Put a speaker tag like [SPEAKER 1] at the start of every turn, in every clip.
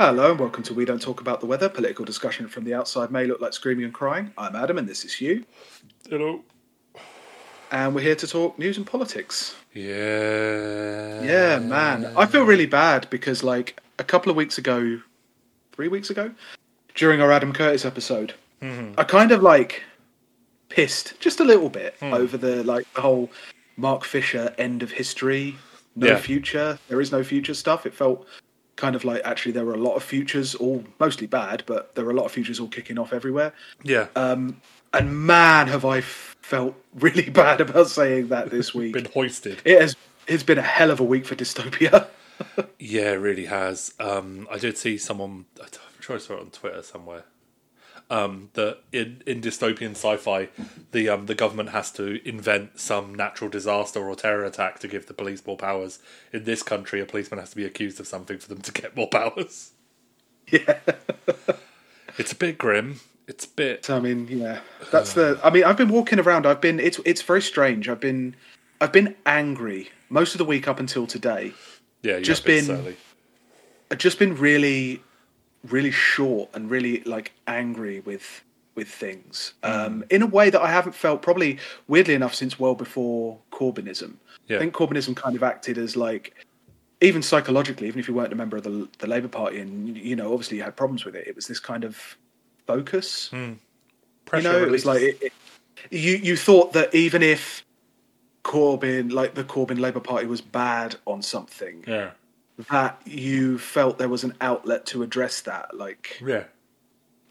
[SPEAKER 1] Hello and welcome to We Don't Talk About the Weather, political discussion from the outside may look like screaming and crying. I'm Adam and this is Hugh.
[SPEAKER 2] Hello.
[SPEAKER 1] And we're here to talk news and politics.
[SPEAKER 2] Yeah.
[SPEAKER 1] Yeah, man. I feel really bad because, like, a couple of weeks ago, three weeks ago, during our Adam Curtis episode, mm-hmm. I kind of, like, pissed just a little bit hmm. over the, like, the whole Mark Fisher end of history, no
[SPEAKER 2] Yeah.
[SPEAKER 1] future, there is no future stuff. It felt kind of like actually there were a lot of futures, all mostly bad, but there were a lot of futures all kicking off everywhere.
[SPEAKER 2] Yeah.
[SPEAKER 1] Um, and man, have I felt really bad about saying that this week.
[SPEAKER 2] Been hoisted.
[SPEAKER 1] it has it's been a hell of a week for dystopia.
[SPEAKER 2] Yeah, it really has. Um, I did see someone. I'm sure I saw it on Twitter somewhere. Um, that in, in dystopian sci-fi, the um, the government has to invent some natural disaster or terror attack to give the police more powers. In this country, a policeman has to be accused of something for them to get more powers.
[SPEAKER 1] yeah.
[SPEAKER 2] It's a bit grim. It's a bit.
[SPEAKER 1] I mean, yeah, that's the. I mean, I've been walking around. I've been. It's it's very strange. I've been. I've been angry most of the week up until today.
[SPEAKER 2] Yeah,
[SPEAKER 1] just
[SPEAKER 2] been-
[SPEAKER 1] I've just been really, really short and really like angry with with things um, in a way that I haven't felt probably weirdly enough since well before Corbynism.
[SPEAKER 2] Yeah.
[SPEAKER 1] I think Corbynism kind of acted as like even psychologically, even if you weren't a member of the the Labour Party and you know obviously you had problems with it, it was this kind of focus.
[SPEAKER 2] Pressure
[SPEAKER 1] you know, it was like it, it, you you thought that even if Corbyn, like the Corbyn Labour Party, was bad on something,
[SPEAKER 2] yeah,
[SPEAKER 1] that you felt there was an outlet to address that. Like,
[SPEAKER 2] yeah,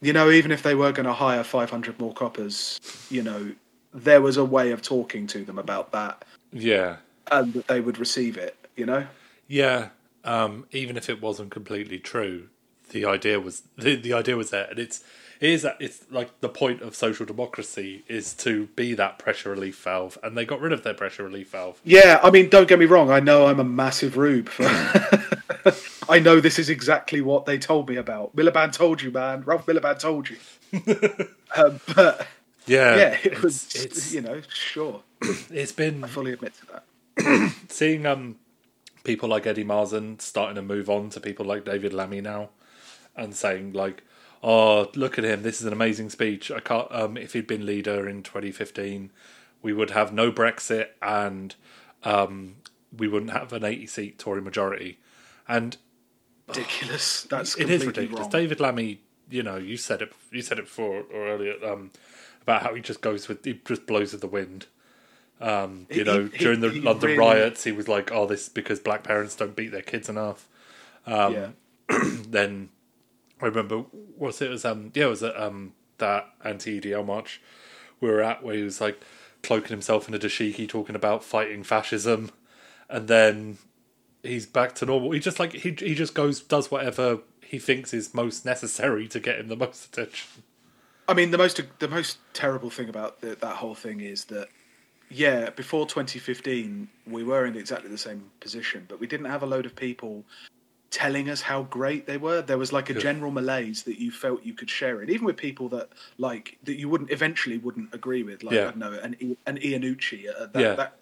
[SPEAKER 1] you know, even if they were going to hire 500 more coppers, you know, there was a way of talking to them about that
[SPEAKER 2] yeah.
[SPEAKER 1] and that they would receive it, you know?
[SPEAKER 2] Yeah, um, even if it wasn't completely true, the idea was the, the idea was there, and it's it is that it's like the point of social democracy is to be that pressure relief valve, and they got rid of their pressure relief valve.
[SPEAKER 1] Yeah, I mean, don't get me wrong. I know I'm a massive rube. For... I know this is exactly what they told me about. Miliband told you, man. Ralph Miliband told you. um, but
[SPEAKER 2] Yeah,
[SPEAKER 1] yeah, it
[SPEAKER 2] it's,
[SPEAKER 1] was,
[SPEAKER 2] it's
[SPEAKER 1] you know, sure.
[SPEAKER 2] it's been
[SPEAKER 1] I fully admit to that.
[SPEAKER 2] seeing um people like Eddie Marsan starting to move on to people like David Lammy now, and saying like, "Oh, look at him! This is an amazing speech. I can't. Um, if he'd been leader in 2015, we would have no Brexit and um, we wouldn't have an 80 seat Tory majority." And
[SPEAKER 1] Ridiculous. That's
[SPEAKER 2] it is ridiculous.
[SPEAKER 1] wrong.
[SPEAKER 2] David Lammy, you know, you said it. You said it before or earlier um, about how he just goes with he just blows with the wind. Um, you
[SPEAKER 1] He-
[SPEAKER 2] know,
[SPEAKER 1] he-
[SPEAKER 2] during the
[SPEAKER 1] he
[SPEAKER 2] London
[SPEAKER 1] really-
[SPEAKER 2] riots, he was like, "Oh, this is because black parents don't beat their kids enough." Um,
[SPEAKER 1] yeah.
[SPEAKER 2] Then I remember, it, it was um, yeah, it was at um that anti EDL march we were at where he was like cloaking himself in a dashiki, talking about fighting fascism, and then he's back to normal. He just like he he just goes does whatever he thinks is most necessary to get him the most attention.
[SPEAKER 1] I mean, the most the most terrible thing about the, that whole thing is that, yeah, before 2015, we were in exactly the same position, but we didn't have a load of people telling us how great they were. There was like a general malaise that you felt you could share it, even with people that like that you wouldn't eventually wouldn't agree with, like
[SPEAKER 2] Yeah.
[SPEAKER 1] I don't know, an an Iannucci, uh, that,
[SPEAKER 2] Yeah.
[SPEAKER 1] that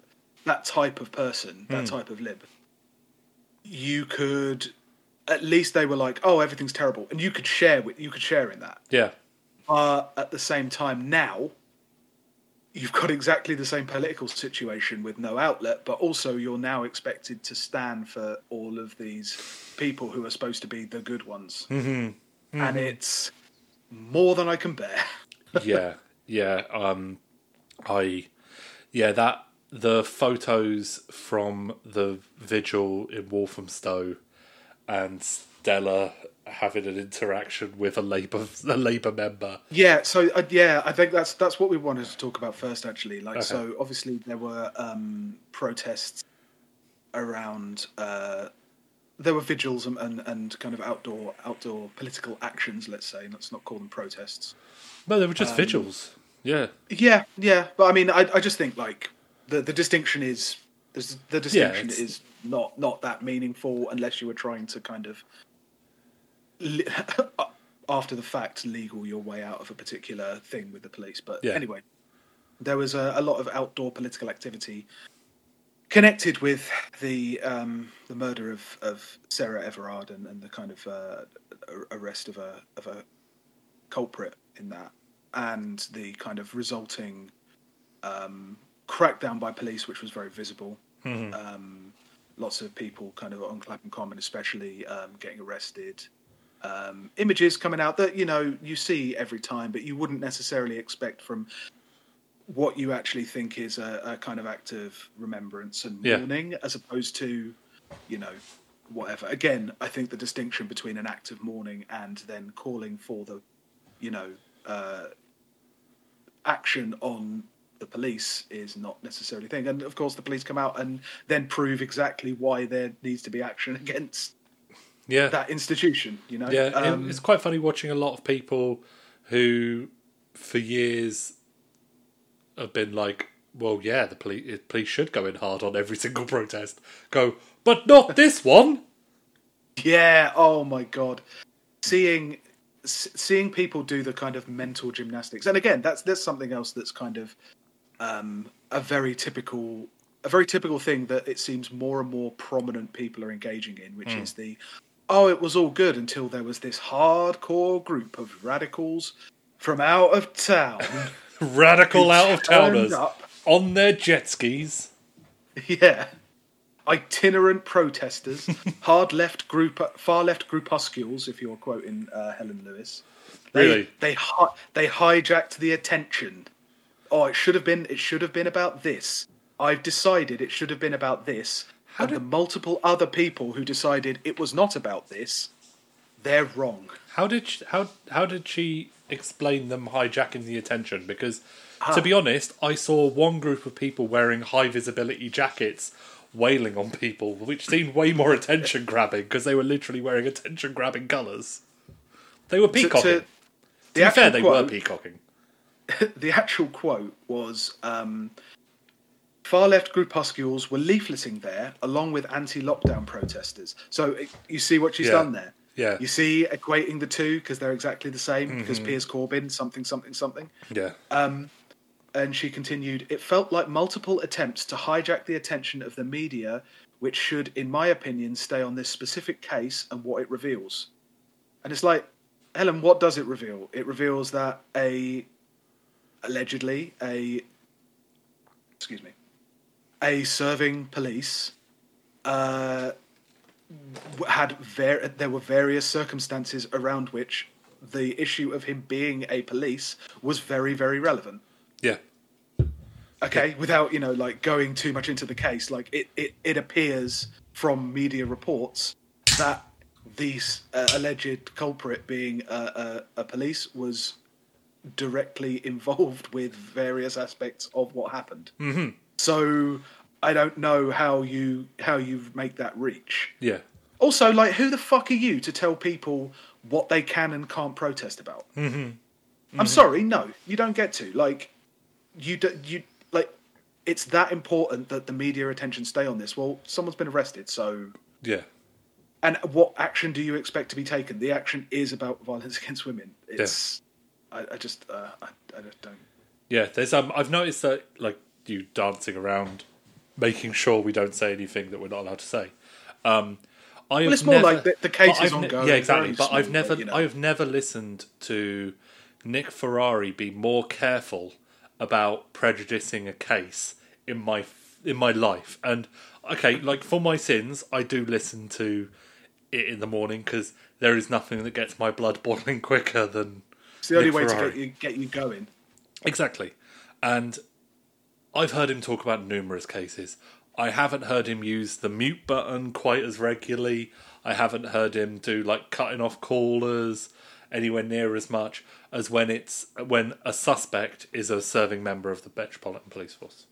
[SPEAKER 1] that type of person, that
[SPEAKER 2] Hmm.
[SPEAKER 1] type of lib. You could. At least they were like, "Oh, everything's terrible," and you could share with you could share in that
[SPEAKER 2] Yeah,
[SPEAKER 1] uh, at the same time now you've got exactly the same political situation with no outlet but also you're now expected to stand for all of these people who are supposed to be the good ones mm-hmm. and it's more than i can bear
[SPEAKER 2] yeah, yeah. Um, I yeah that the photos from the vigil in Walthamstow and Stella having an interaction with a Labour a Labour member.
[SPEAKER 1] yeah so uh, yeah i think that's that's what we wanted to talk about first actually like
[SPEAKER 2] Okay.
[SPEAKER 1] so obviously there were um protests around uh there were vigils and, and, and kind of outdoor outdoor political actions let's say let's not call them protests
[SPEAKER 2] No, they were
[SPEAKER 1] Um,
[SPEAKER 2] just vigils. Yeah,
[SPEAKER 1] Yeah, yeah, but I mean, I, I just think like the the distinction is there's the distinction
[SPEAKER 2] it's-
[SPEAKER 1] is not not that meaningful unless you were trying to kind of after the fact legal your way out of a particular thing with the police. But
[SPEAKER 2] Yeah.
[SPEAKER 1] anyway, there was a, a lot of outdoor political activity connected with the um, the murder of, of Sarah Everard and, and the kind of uh, arrest of a of a culprit in that, and the kind of resulting um, crackdown by police, which was very visible.
[SPEAKER 2] Mhm.
[SPEAKER 1] Um, lots of people kind of on Clapham Common, especially um, getting arrested. Um, images coming out that you know you see every time, but you wouldn't necessarily expect from what you actually think is a, a kind of act of remembrance and
[SPEAKER 2] Yeah.
[SPEAKER 1] mourning, as opposed to, you know, whatever. Again, I think the distinction between an act of mourning and then calling for the, you know, uh, action on the police is not necessarily a thing. And of course, the police come out and then prove exactly why there needs to be action against
[SPEAKER 2] Yeah,
[SPEAKER 1] that institution. You know,
[SPEAKER 2] yeah.
[SPEAKER 1] Um,
[SPEAKER 2] it's quite funny watching a lot of people who, for years, have been like, "Well, yeah, the police police should go in hard on every single protest." Go, but not this one.
[SPEAKER 1] Yeah. Oh my god. Seeing seeing people do the kind of mental gymnastics, and again, that's that's something else that's kind of um, a very typical a very typical thing that it seems more and more prominent people are engaging in, which is the oh, it was all good until there was this hardcore group of radicals from out of town.
[SPEAKER 2] Radical out of towners
[SPEAKER 1] up
[SPEAKER 2] on their jet skis.
[SPEAKER 1] Yeah. Itinerant protesters, hard left group, far left groupuscules, if you're quoting uh, Helen Lewis. They,
[SPEAKER 2] Really?
[SPEAKER 1] They hi- they hijacked the attention. Oh, it should have been. It should have been about this. I've decided it should have been about this. and the multiple other people who decided it was not about this, they're wrong.
[SPEAKER 2] How did she, how how did she explain them hijacking the attention? Because
[SPEAKER 1] Ah.
[SPEAKER 2] to be honest, I saw one group of people wearing high visibility jackets wailing on people, which seemed way more attention grabbing because they were literally wearing attention grabbing colours. They were
[SPEAKER 1] To-
[SPEAKER 2] peacocking.
[SPEAKER 1] to-
[SPEAKER 2] To,
[SPEAKER 1] the
[SPEAKER 2] be fair, they were peacocking.
[SPEAKER 1] the actual quote was um, far left groupuscules were leafleting there along with anti lockdown protesters. So it, you see what she's
[SPEAKER 2] Yeah.
[SPEAKER 1] done there.
[SPEAKER 2] Yeah.
[SPEAKER 1] You see equating the two because they're exactly the same
[SPEAKER 2] Mm-hmm.
[SPEAKER 1] because Piers Corbyn, something, something, something.
[SPEAKER 2] Yeah.
[SPEAKER 1] Um, And she continued, it felt like multiple attempts to hijack the attention of the media, which should, in my opinion, stay on this specific case and what it reveals. And it's like, Helen, what does it reveal? It reveals that a allegedly a excuse me a serving police uh, had ver- there were various circumstances around which the issue of him being a police was very very relevant
[SPEAKER 2] yeah.
[SPEAKER 1] okay without you know like going too much into the case like it it, it appears from media reports that the uh, alleged culprit being a, a, a police was directly involved with various aspects of what happened. Mm-hmm. so i don't know how you how you make that reach.
[SPEAKER 2] Yeah.
[SPEAKER 1] also like who the fuck are you to tell people what they can and can't protest about? Mm-hmm. i'm sorry no you don't get to. Like you do, you like it's that important that the media attention stay on this. Well someone's been arrested so
[SPEAKER 2] Yeah.
[SPEAKER 1] and what action do you expect to be taken? The action is about violence against women. It's I, I just uh, I, I just don't
[SPEAKER 2] Yeah, there's um I've noticed that like you dancing around making sure we don't say anything that we're not allowed to say. Um I have
[SPEAKER 1] it's more
[SPEAKER 2] never,
[SPEAKER 1] like the- the case is
[SPEAKER 2] I've
[SPEAKER 1] ongoing,
[SPEAKER 2] yeah, exactly. But I've never
[SPEAKER 1] but, you know.
[SPEAKER 2] I've never listened to Nick Ferrari be more careful about prejudicing a case in my in my life. And okay, like for my sins, I do listen to it in the morning because there is nothing that gets my blood boiling quicker than
[SPEAKER 1] it's the only way
[SPEAKER 2] Ferrari.
[SPEAKER 1] to get you get you going
[SPEAKER 2] Exactly. And I've heard him talk about numerous cases. I haven't heard him use the mute button quite as regularly. I haven't heard him do like cutting off callers anywhere near as much as when it's when a suspect is a serving member of the Metropolitan Police Force.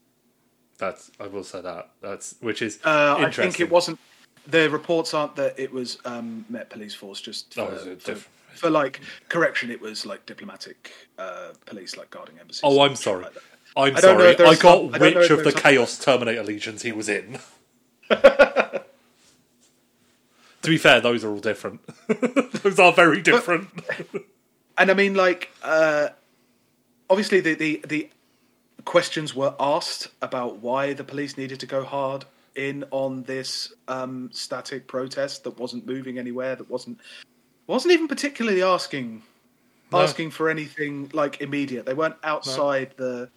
[SPEAKER 2] That's I will say that. That's which is
[SPEAKER 1] uh, I think it wasn't the reports aren't that it was um, Met Police Force just for,
[SPEAKER 2] Oh,
[SPEAKER 1] for,
[SPEAKER 2] diff-
[SPEAKER 1] for, like correction it was like diplomatic uh, police like guarding embassies
[SPEAKER 2] Oh, I'm sorry.
[SPEAKER 1] like.
[SPEAKER 2] I'm
[SPEAKER 1] I
[SPEAKER 2] sorry. I got
[SPEAKER 1] some- I
[SPEAKER 2] which
[SPEAKER 1] if
[SPEAKER 2] of the
[SPEAKER 1] some-
[SPEAKER 2] Chaos Terminator Legions he was in. to be fair, those are all different. those are very different.
[SPEAKER 1] and I mean, like, uh, obviously, the, the the questions were asked about why the police needed to go hard in on this um, static protest that wasn't moving anywhere, that wasn't wasn't even particularly asking
[SPEAKER 2] No.
[SPEAKER 1] asking for anything like immediate. They weren't outside the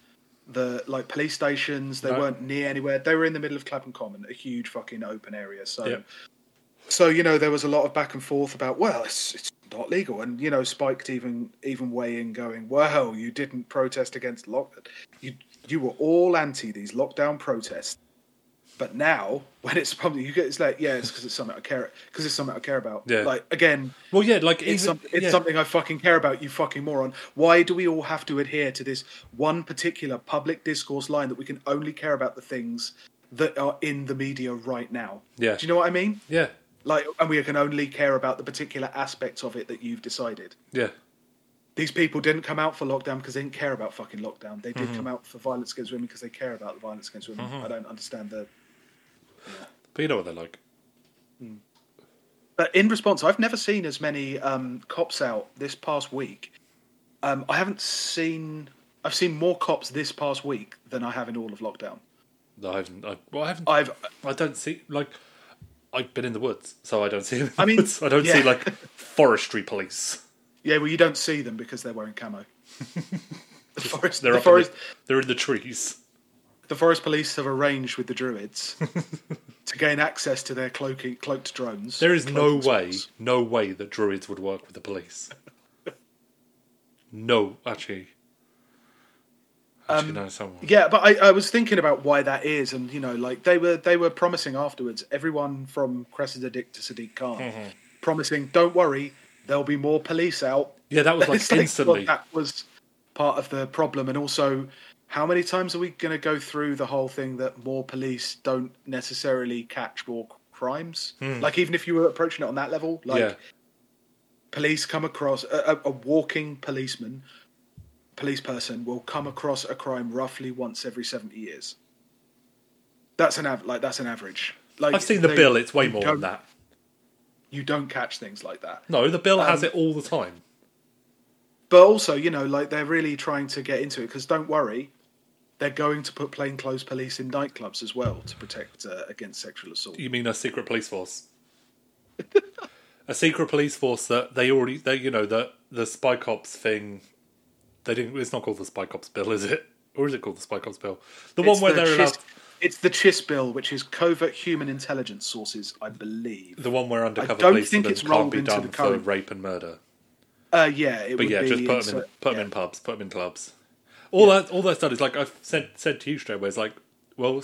[SPEAKER 1] the like police stations. They
[SPEAKER 2] No.
[SPEAKER 1] weren't near anywhere. They were in the middle of Clapham Common, a huge fucking open area. So,
[SPEAKER 2] Yeah.
[SPEAKER 1] so you know, there was a lot of back and forth about well, it's it's not legal, and you know, Spiked even even weigh in, going, well, you didn't protest against lock, you you were all anti these lockdown protests. But now, when it's probably you get, it's like, yeah, it's because it's something I care, because it's something I care about.
[SPEAKER 2] Yeah.
[SPEAKER 1] Like again,
[SPEAKER 2] Well, yeah, like
[SPEAKER 1] it's,
[SPEAKER 2] even
[SPEAKER 1] some, it's
[SPEAKER 2] yeah.
[SPEAKER 1] something I fucking care about, you fucking moron. Why do we all have to adhere to this one particular public discourse line that we can only care about the things that are in the media right now?
[SPEAKER 2] Yeah.
[SPEAKER 1] Do you know what I mean?
[SPEAKER 2] Yeah,
[SPEAKER 1] Like, and we can only care about the particular aspects of it that you've decided.
[SPEAKER 2] yeah,
[SPEAKER 1] These people didn't come out for lockdown because they didn't care about fucking lockdown. They did
[SPEAKER 2] Mm-hmm.
[SPEAKER 1] come out for violence against women because they care about the violence against women. I don't understand the.
[SPEAKER 2] But you know what they're like.
[SPEAKER 1] But in response, I've never seen as many um, cops out this past week. Um, I haven't seen. I've seen more cops this past week than I have in all of lockdown.
[SPEAKER 2] I haven't. I, well, I haven't.
[SPEAKER 1] I've.
[SPEAKER 2] I don't see like. I've been in the woods, so I don't see. Them
[SPEAKER 1] I mean.
[SPEAKER 2] I don't see like forestry police.
[SPEAKER 1] Yeah, well, you don't see them because they're wearing camo. The forest.
[SPEAKER 2] They're
[SPEAKER 1] the
[SPEAKER 2] up
[SPEAKER 1] forest.
[SPEAKER 2] In the, they're in the trees.
[SPEAKER 1] The forest police have arranged with the druids to gain access to their cloaking, cloaked drones.
[SPEAKER 2] There is no
[SPEAKER 1] cloaking
[SPEAKER 2] way,
[SPEAKER 1] spots.
[SPEAKER 2] no way that druids would work with the police. no, actually. Actually, no, someone.
[SPEAKER 1] Um, Yeah, but I, I was thinking about why that is, and you know, like they were they were promising afterwards, everyone from Cressida Dick to Sadiq Khan,
[SPEAKER 2] Mm-hmm.
[SPEAKER 1] promising, don't worry, there'll be more police out.
[SPEAKER 2] Yeah, that was like
[SPEAKER 1] It's like, well,
[SPEAKER 2] instantly.
[SPEAKER 1] that was part of the problem, and also, how many times are we going to go through the whole thing that more police don't necessarily catch more crimes? Like even if you were approaching it on that level, like
[SPEAKER 2] Hmm. yeah,
[SPEAKER 1] police come across a, a, walking policeman, police person will come across a crime roughly once every seventy years. That's an av- like that's an average. Like
[SPEAKER 2] I've seen the
[SPEAKER 1] they-
[SPEAKER 2] bill. It's way more than that.
[SPEAKER 1] You don't catch things like that.
[SPEAKER 2] No, the bill has
[SPEAKER 1] Um,
[SPEAKER 2] it all the time.
[SPEAKER 1] But also, you know, like they're really trying to get into it because don't worry, they're going to put plainclothes police in nightclubs as well to protect uh, against sexual assault.
[SPEAKER 2] You mean a secret police force? a secret police force that they already, they you know the the spy cops thing. They didn't. It's not called the spy cops bill, is it? Or is it called the spy cops bill? The
[SPEAKER 1] It's
[SPEAKER 2] one where
[SPEAKER 1] the
[SPEAKER 2] they're
[SPEAKER 1] CHIS
[SPEAKER 2] allowed.
[SPEAKER 1] It's the CHIS bill, which is covert human intelligence sources, I believe.
[SPEAKER 2] The one where undercover
[SPEAKER 1] don't
[SPEAKER 2] police
[SPEAKER 1] think
[SPEAKER 2] can't be done for rape and murder.
[SPEAKER 1] Uh, yeah, it
[SPEAKER 2] But
[SPEAKER 1] would
[SPEAKER 2] yeah,
[SPEAKER 1] be
[SPEAKER 2] just put them in, put 'em
[SPEAKER 1] yeah.
[SPEAKER 2] in pubs, put them in clubs. All that, all that's done is like I've said said to you straight away. It's like, well,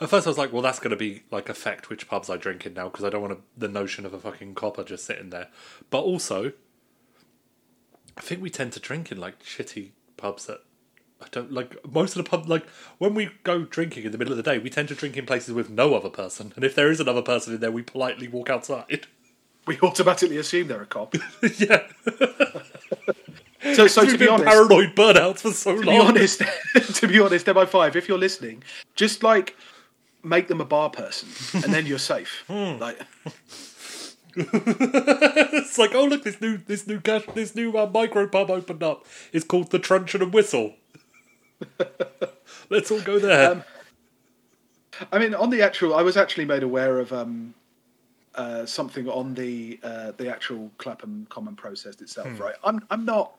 [SPEAKER 2] at first I was like, well, that's going to be like affect which pubs I drink in now because I don't want to, the notion of a fucking copper just sitting there. But also, I think we tend to drink in like shitty pubs that I don't like. Most of the pub, like when we go drinking in the middle of the day, we tend to drink in places with no other person, and if there is another person in there, we politely walk outside.
[SPEAKER 1] We automatically assume they're a cop.
[SPEAKER 2] yeah,
[SPEAKER 1] So, so to be honest,
[SPEAKER 2] paranoid burnouts for so
[SPEAKER 1] to
[SPEAKER 2] long.
[SPEAKER 1] be honest, to be honest, MI5, if you're listening, just like make them a bar person, and then you're safe.
[SPEAKER 2] Hmm.
[SPEAKER 1] Like,
[SPEAKER 2] It's like, oh look, this new this new cash, this new uh, micro pub opened up. It's called the Truncheon and Whistle. Let's all go there.
[SPEAKER 1] Um, I mean, on the actual, I was actually made aware of um, uh, something on the uh, the actual Clapham Common process itself.
[SPEAKER 2] Hmm.
[SPEAKER 1] Right, I'm I'm not.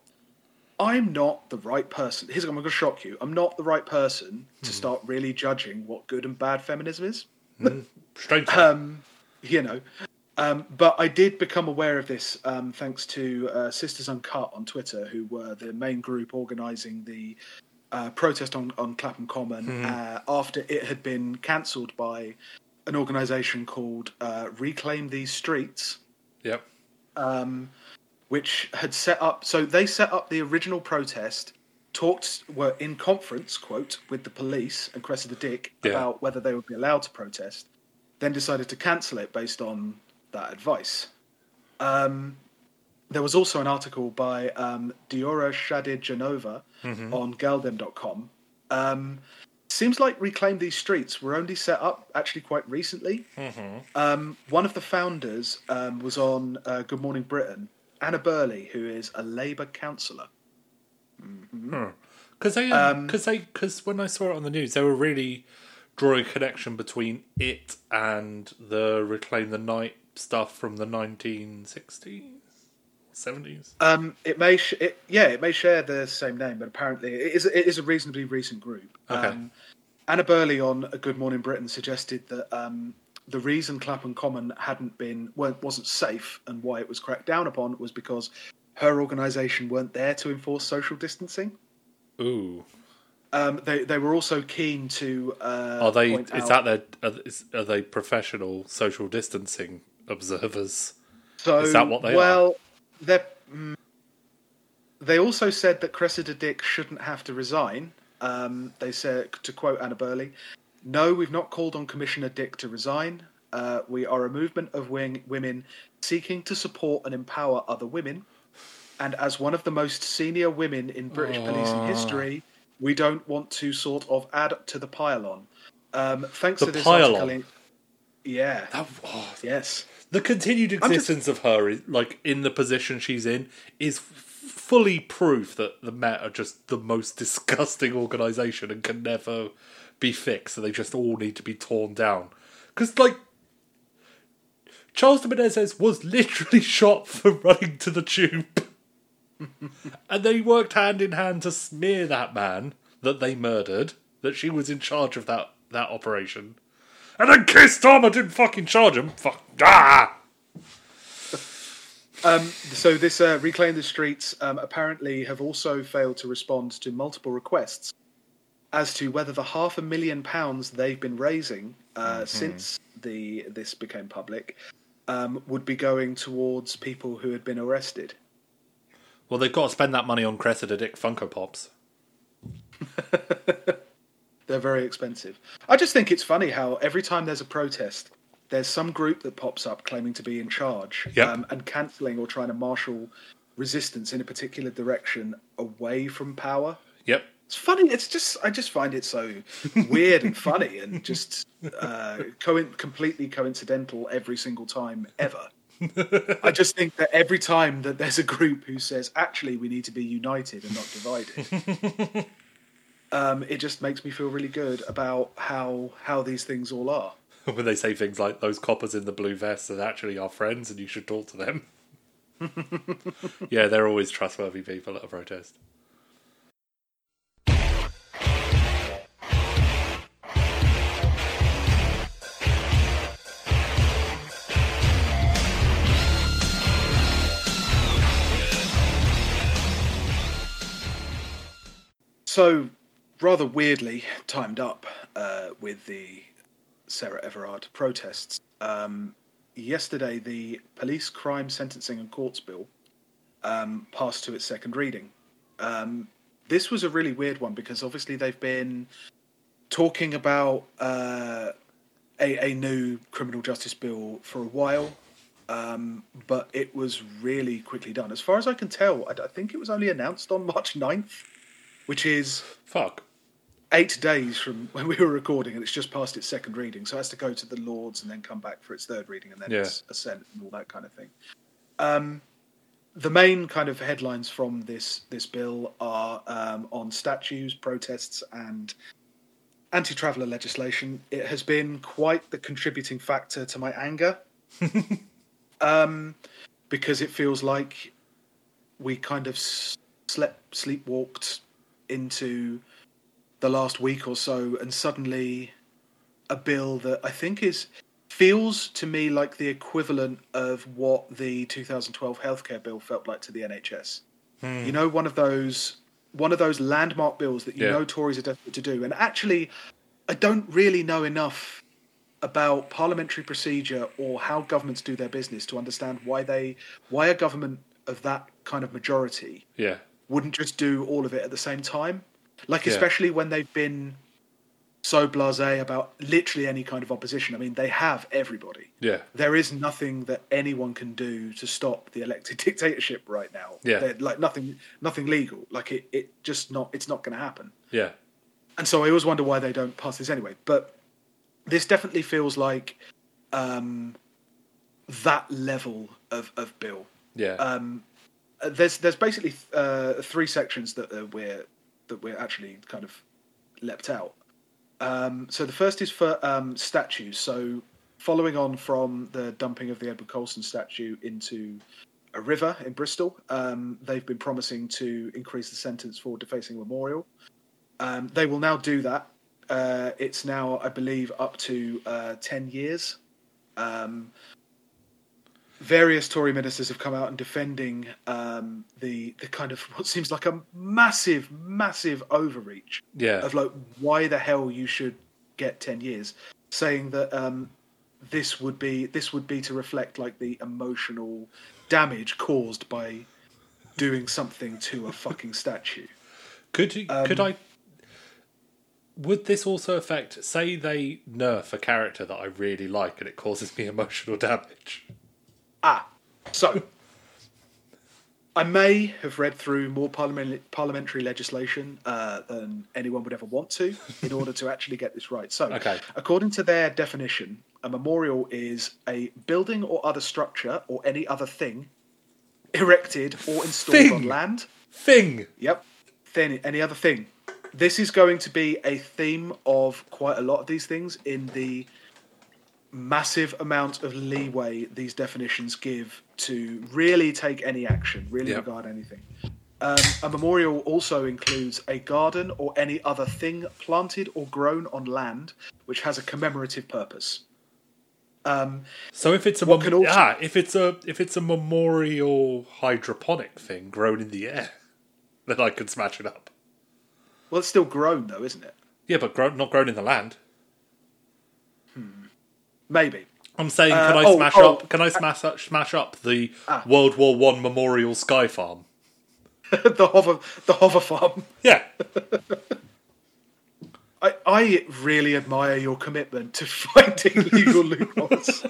[SPEAKER 1] I'm not the right person. Here's I'm going to shock you. I'm not the right person
[SPEAKER 2] Hmm.
[SPEAKER 1] to start really judging what good and bad feminism is.
[SPEAKER 2] Strange.
[SPEAKER 1] um, you know. Um, but I did become aware of this um, thanks to uh, Sisters Uncut on Twitter, who were the main group organising the uh, protest on, on Clapham Common uh, after it had been cancelled by an organisation called uh, Reclaim These Streets,
[SPEAKER 2] yep.
[SPEAKER 1] um, which had set up. So they set up the original protest. Talked were in conference quote with the police and Cressida Dick
[SPEAKER 2] Yeah.
[SPEAKER 1] about whether they would be allowed to protest. Then decided to cancel it based on that advice. Um, there was also an article by um, Diora Shadid Genova on Galdem.com. Um, seems like Reclaim These Streets were only set up actually quite recently. Um, one of the founders um, was on uh, Good Morning Britain, Anna Birley, who is a Labour councillor.
[SPEAKER 2] Because they,
[SPEAKER 1] Um,
[SPEAKER 2] because they, because when I saw it on the news, they were really drawing a connection between it and the Reclaim the Night stuff from the 1960s, 70s.
[SPEAKER 1] Um, it may, sh- it, yeah, it may share the same name, but apparently it is, it is a reasonably recent group.
[SPEAKER 2] Okay.
[SPEAKER 1] Um, Anna Birley on A Good Morning Britain suggested that um, the reason Clapham Common hadn't been wasn't safe and why it was cracked down upon was because her organisation weren't there to enforce social distancing.
[SPEAKER 2] Ooh,
[SPEAKER 1] Um, they they were also keen to. Uh,
[SPEAKER 2] are they? Is
[SPEAKER 1] out-
[SPEAKER 2] that their? Are, is, are they professional social distancing observers?
[SPEAKER 1] So,
[SPEAKER 2] Is that what they are?
[SPEAKER 1] well, mm, they also said that Cressida Dick shouldn't have to resign. Um, they said, to quote Anna Birley, "No, we've not called on Commissioner Dick to resign. Uh, we are a movement of wing- women seeking to support and empower other women. And as one of the most senior women in British policing
[SPEAKER 2] Ah.
[SPEAKER 1] history, we don't want to sort of add to the pile-on. Um, thanks
[SPEAKER 2] The
[SPEAKER 1] to this
[SPEAKER 2] pylon?
[SPEAKER 1] article, in- yeah,
[SPEAKER 2] That, oh,
[SPEAKER 1] yes."
[SPEAKER 2] the continued
[SPEAKER 1] I'm just-
[SPEAKER 2] existence of her, is, like in the position she's in, is f- fully proof that the Met are just the most disgusting organisation and can never be fixed. So they just all need to be torn down. Because like Charles de Menezes was literally shot for running to the tube, and they worked hand in hand to smear that man that they murdered. That she was in charge of that that operation. And then Keir Starmer didn't fucking charge him. Fuck. Ah!
[SPEAKER 1] Um, so this uh, reclaim the streets um, apparently have also failed to respond to multiple requests as to whether the half a million pounds they've been raising uh, since the this became public um, would be going towards people who had been arrested.
[SPEAKER 2] Well, they've got to spend that money on Cressida Dick Funko Pops.
[SPEAKER 1] They're very expensive. I just think it's funny how every time there's a protest, there's some group that pops up claiming to be in charge
[SPEAKER 2] Yep.
[SPEAKER 1] um, and cancelling or trying to marshal resistance in a particular direction away from power.
[SPEAKER 2] Yep.
[SPEAKER 1] It's funny. It's just I just find it so weird and funny and just uh, co- completely coincidental every single time ever. I just think that every time that there's a group who says actually we need to be united and not divided, um, it just makes me feel really good about how how these things all are.
[SPEAKER 2] When they say things like those coppers in the blue vests are actually our friends and you should talk to them. yeah, they're always trustworthy people at a protest.
[SPEAKER 1] So, rather weirdly timed up uh, with the Sarah Everard protests. Um, yesterday, the Police Crime Sentencing and Courts Bill um, passed to its second reading. Um, this was a really weird one because obviously they've been talking about uh, a, a new criminal justice bill for a while. Um, but it was really quickly done. As far as I can tell, I, I think it was only announced on March 9th, which is
[SPEAKER 2] Fuck.
[SPEAKER 1] eight days from when we were recording, and it's just past its second reading. So it has to go to the Lords and then come back for its third reading, and then
[SPEAKER 2] Yeah.
[SPEAKER 1] its assent and all that kind of thing. Um, the main kind of headlines from this this bill are um, on statues, protests, and anti-traveller legislation. It has been quite the contributing factor to my anger, um, because it feels like we kind of slept, sleepwalked into the last week or so, and suddenly a bill that I think is feels to me like the equivalent of what the 2012 healthcare bill felt like to the NHS. Hmm. You know, one of those one of those landmark bills that you
[SPEAKER 2] Yeah.
[SPEAKER 1] know Tories are desperate to do. And actually, I don't really know enough about parliamentary procedure or how governments do their business to understand why they why a government of that kind of majority
[SPEAKER 2] Yeah.
[SPEAKER 1] Wouldn't just do all of it at the same time. Like
[SPEAKER 2] Yeah.
[SPEAKER 1] especially when they've been so blasé about literally any kind of opposition. I mean, they have everybody.
[SPEAKER 2] Yeah.
[SPEAKER 1] There is nothing that anyone can do to stop the elected dictatorship right now.
[SPEAKER 2] Yeah.
[SPEAKER 1] They're, like nothing, nothing legal. Like it, it just not. It's not going to happen.
[SPEAKER 2] Yeah.
[SPEAKER 1] And so I always wonder why they don't pass this anyway. But this definitely feels like um, that level of, of bill
[SPEAKER 2] Yeah.
[SPEAKER 1] um, there's there's basically uh, three sections that uh, we're that were actually kind of leapt out. Um, so the first is for um, statues. So following on from the dumping of the Edward Colston statue into a river in Bristol, um, they've been promising to increase the sentence for defacing a memorial. Um, they will now do that. Uh, it's now, I believe, up to uh, ten years. Various Tory ministers have come out and defending um, the the kind of what seems like a massive, massive overreach
[SPEAKER 2] Yeah.
[SPEAKER 1] of like why the hell you should get 10 years saying that um, this would be this would be to reflect like the emotional damage caused by doing something to a fucking statue
[SPEAKER 2] Could you?
[SPEAKER 1] Um,
[SPEAKER 2] could I? Would this also affect? Say they nerf a character that I really like, and it causes me emotional damage.
[SPEAKER 1] Ah so I may have read through more parliament, parliamentary legislation uh, than anyone would ever want to in order to actually get this right. So,
[SPEAKER 2] Okay.
[SPEAKER 1] according to their definition, a memorial is a building or other structure or any other thing erected or installed
[SPEAKER 2] Thing.
[SPEAKER 1] on land.
[SPEAKER 2] Thing.
[SPEAKER 1] Yep. Then any other thing. This is going to be a theme of quite a lot of these things in the massive amount of leeway these definitions give to really take any action, really
[SPEAKER 2] Yep.
[SPEAKER 1] regard anything. Um, a memorial also includes a garden or any other thing planted or grown on land which has a commemorative purpose. Um,
[SPEAKER 2] So if it's a mem-
[SPEAKER 1] also-
[SPEAKER 2] ah, if it's a if it's a memorial hydroponic thing grown in the air, then I could smash it up.
[SPEAKER 1] well, it's still grown though, isn't it?
[SPEAKER 2] Yeah, but grown, not grown in the land.
[SPEAKER 1] Maybe.
[SPEAKER 2] I'm saying,
[SPEAKER 1] Uh,
[SPEAKER 2] can I
[SPEAKER 1] oh,
[SPEAKER 2] smash
[SPEAKER 1] oh,
[SPEAKER 2] up? Can I smash up, smash up the
[SPEAKER 1] Ah.
[SPEAKER 2] World War One memorial sky farm?
[SPEAKER 1] the hover, the hover farm.
[SPEAKER 2] Yeah,
[SPEAKER 1] I, I really admire your commitment to finding legal loopholes.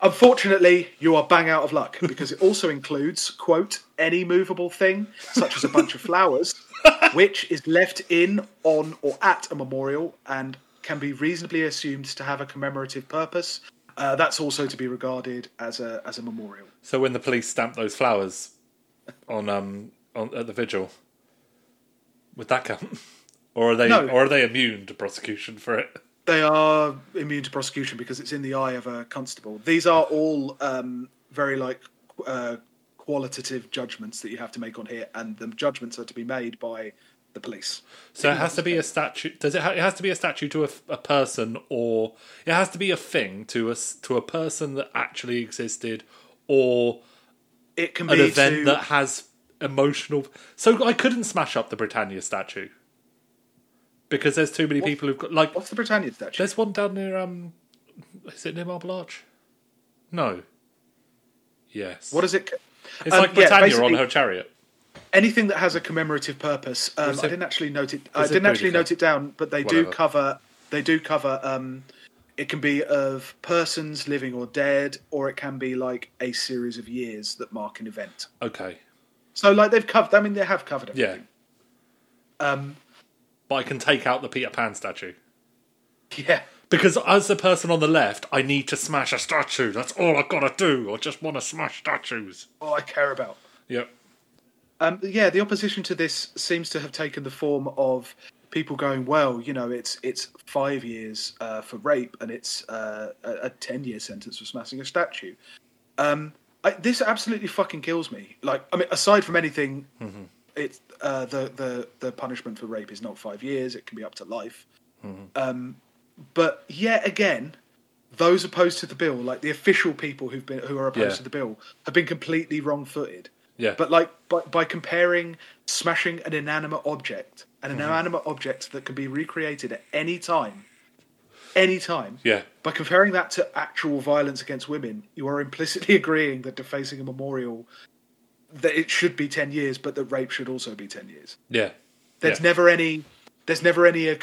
[SPEAKER 1] Unfortunately, you are bang out of luck because it also includes, quote, any movable thing, such as a bunch of flowers, which is left in, on, or at a memorial and can be reasonably assumed to have a commemorative purpose. Uh, that's also to be regarded as a as a memorial.
[SPEAKER 2] So when the police stamp those flowers on um on at the vigil, would that count? Or are they
[SPEAKER 1] No.
[SPEAKER 2] or are they immune to prosecution for it?
[SPEAKER 1] They are immune to prosecution because it's in the eye of a constable. These are all um, very like uh, qualitative judgments that you have to make on here, and the judgments are to be made by the police.
[SPEAKER 2] So it has to be a statue. Does it? Ha- it has to be a statue to a, a person, or it has to be a thing to a to a person that actually existed, or
[SPEAKER 1] It can
[SPEAKER 2] an
[SPEAKER 1] be an
[SPEAKER 2] event
[SPEAKER 1] to,
[SPEAKER 2] that has emotional. So I couldn't smash up the Britannia statue because there's too many people who've got like.
[SPEAKER 1] What's the Britannia statue?
[SPEAKER 2] There's one down near um, is it near Marble Arch? No. Yes.
[SPEAKER 1] What is it?
[SPEAKER 2] It's
[SPEAKER 1] um,
[SPEAKER 2] like
[SPEAKER 1] yeah,
[SPEAKER 2] Britannia on her chariot.
[SPEAKER 1] Anything that has a commemorative purpose. Um,
[SPEAKER 2] Is
[SPEAKER 1] I didn't actually note it. I didn't actually note it down, but they do cover. They do cover. Um, it can be of persons living or dead, or it can be like a series of years that mark an event.
[SPEAKER 2] Okay.
[SPEAKER 1] So, like they've covered. I mean, they have covered
[SPEAKER 2] it.
[SPEAKER 1] Yeah. Um,
[SPEAKER 2] But I can take out the Peter Pan statue.
[SPEAKER 1] yeah.
[SPEAKER 2] Because as the person on the left, I need to smash a statue. That's all I've got to do. I just want to smash statues.
[SPEAKER 1] all I care about.
[SPEAKER 2] Yep.
[SPEAKER 1] Um, yeah, the opposition to this seems to have taken the form of people going, well, you know, it's it's five years uh, for rape and it's uh, a, ten year sentence for smashing a statue. Um, I, this absolutely fucking kills me. Like, I mean, aside from anything, it's uh, the the the punishment for rape is not five years; it can be up to life. Um, but yet again, those opposed to the bill, like the official people who've been who are opposed
[SPEAKER 2] Yeah.
[SPEAKER 1] to the bill, have been completely wrong-footed.
[SPEAKER 2] Yeah.
[SPEAKER 1] But like by, by comparing smashing an inanimate object, and an mm-hmm. inanimate object that can be recreated at any time, any time.
[SPEAKER 2] Yeah.
[SPEAKER 1] By comparing that to actual violence against women, you are implicitly agreeing that defacing a memorial that it should be ten years, but that rape should also be ten years.
[SPEAKER 2] Yeah.
[SPEAKER 1] There's
[SPEAKER 2] Yeah.
[SPEAKER 1] never any. There's never any.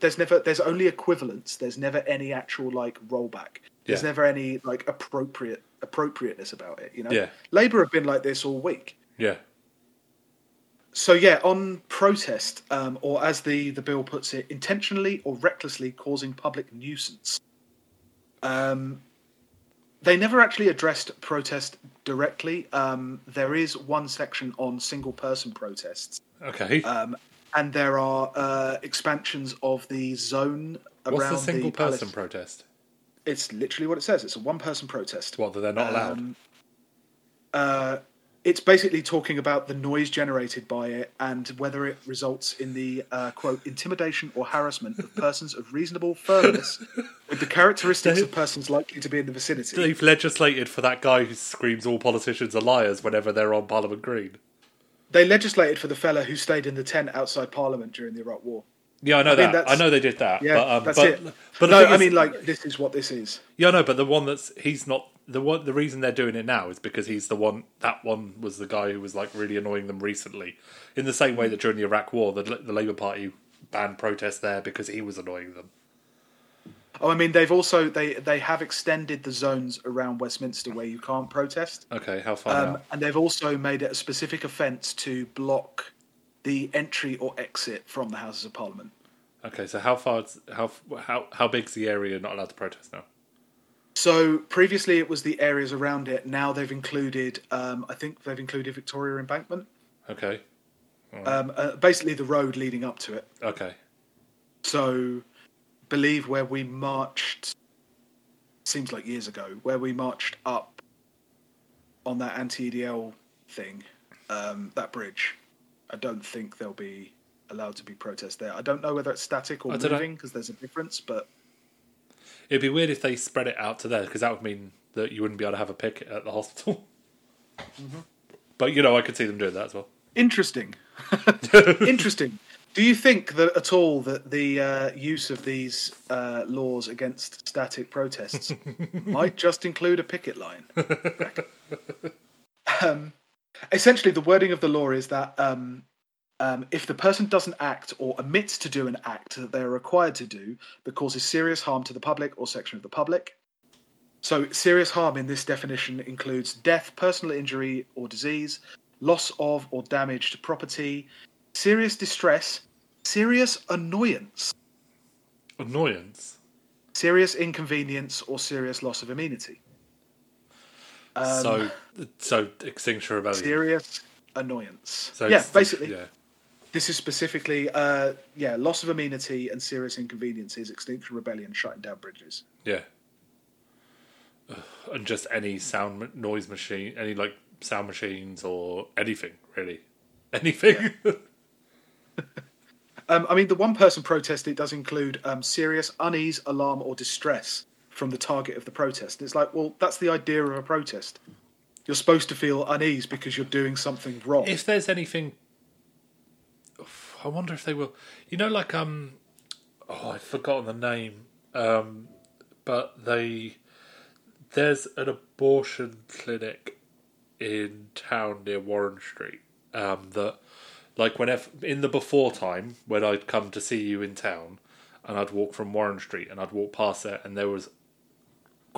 [SPEAKER 1] There's never. There's only equivalence. There's never any actual like rollback. There's
[SPEAKER 2] Yeah.
[SPEAKER 1] never any like appropriate appropriateness about it. You know.
[SPEAKER 2] Yeah.
[SPEAKER 1] Labour have been like this all week.
[SPEAKER 2] Yeah.
[SPEAKER 1] So yeah, on protest, um, or as the the bill puts it, intentionally or recklessly causing public nuisance. Um, they never actually addressed protest directly. Um, there is one section on single person protests
[SPEAKER 2] Okay.
[SPEAKER 1] Um, and there are uh, expansions of the zone
[SPEAKER 2] What's
[SPEAKER 1] around
[SPEAKER 2] the single
[SPEAKER 1] palace-
[SPEAKER 2] person protest?
[SPEAKER 1] It's literally what it says. It's a one-person protest.
[SPEAKER 2] What that they're not allowed?
[SPEAKER 1] Um, uh, it's basically talking about the noise generated by it and whether it results in the uh, quote intimidation or harassment of persons of reasonable firmness with the characteristics of persons likely to be in the vicinity.
[SPEAKER 2] They've legislated for that guy who screams all politicians are liars whenever they're on Parliament Green.
[SPEAKER 1] They legislated for the fella who stayed in the tent outside Parliament during the Iraq War.
[SPEAKER 2] Yeah, I know
[SPEAKER 1] I mean,
[SPEAKER 2] that. I know they did that.
[SPEAKER 1] Yeah,
[SPEAKER 2] but, um,
[SPEAKER 1] that's
[SPEAKER 2] but,
[SPEAKER 1] it.
[SPEAKER 2] But
[SPEAKER 1] no, I
[SPEAKER 2] is-
[SPEAKER 1] mean, like this is what this is.
[SPEAKER 2] yeah, no, but the one that's he's not the one. The reason they're doing it now is because he's the one. That one was the guy who was like really annoying them recently. In the same way that during the Iraq War, the the Labour Party banned protests there because he was annoying them.
[SPEAKER 1] Oh, I mean, they've also they they have extended the zones around Westminster where you can't protest.
[SPEAKER 2] Okay, how far
[SPEAKER 1] Um, and they've also made it a specific offence to block the entry or exit from the Houses of Parliament.
[SPEAKER 2] Okay, so how far? How how how big's the area not allowed to protest now?
[SPEAKER 1] So previously it was the areas around it. Now they've included, um, I think they've included Victoria Embankment,
[SPEAKER 2] Okay,
[SPEAKER 1] um, uh, basically the road leading up to it.
[SPEAKER 2] okay,
[SPEAKER 1] So, believe where we marched. Seems like years ago, where we marched up on that anti-EDL thing, um, that bridge. I don't think they'll be allowed to be protest there. I don't know whether it's static or moving because there's a difference, but
[SPEAKER 2] it'd be weird if they spread it out to there because that would mean that you wouldn't be able to have a picket at the hospital.
[SPEAKER 1] Mm-hmm.
[SPEAKER 2] But you know, I could see them doing that as well.
[SPEAKER 1] interesting. interesting. Do you think that at all that the uh, use of these uh, laws against static protests might just include a picket line? um, essentially, the wording of the law is that um, um, if the person doesn't act or omits to do an act that they are required to do that causes serious harm to the public or section of the public. So, serious harm in this definition includes death, personal injury or disease, loss of or damage to property, serious distress, serious annoyance,
[SPEAKER 2] Annoyance.
[SPEAKER 1] serious inconvenience, or serious loss of amenity. Um,
[SPEAKER 2] so, so extinction rebellion.
[SPEAKER 1] serious annoyance.
[SPEAKER 2] So
[SPEAKER 1] yeah, basically,
[SPEAKER 2] yeah.
[SPEAKER 1] this is specifically, uh, yeah, loss of amenity and serious inconveniences, extinction rebellion, shutting down bridges.
[SPEAKER 2] Yeah. Ugh, And just any sound noise machine, any like sound machines or anything really, anything.
[SPEAKER 1] Um, I mean, the one person protest, it does include um, serious unease, alarm, or distress from the target of the protest. It's like, well, that's the idea of a protest. You're supposed to feel unease because you're doing something wrong.
[SPEAKER 2] if there's anything, I wonder if they will. You know, like um, oh, I've forgotten the name. Um, but they there's an abortion clinic in town near Warren Street. Um, that like whenever in the before time when I'd come to see you in town, and I'd walk from Warren Street and I'd walk past it, and there was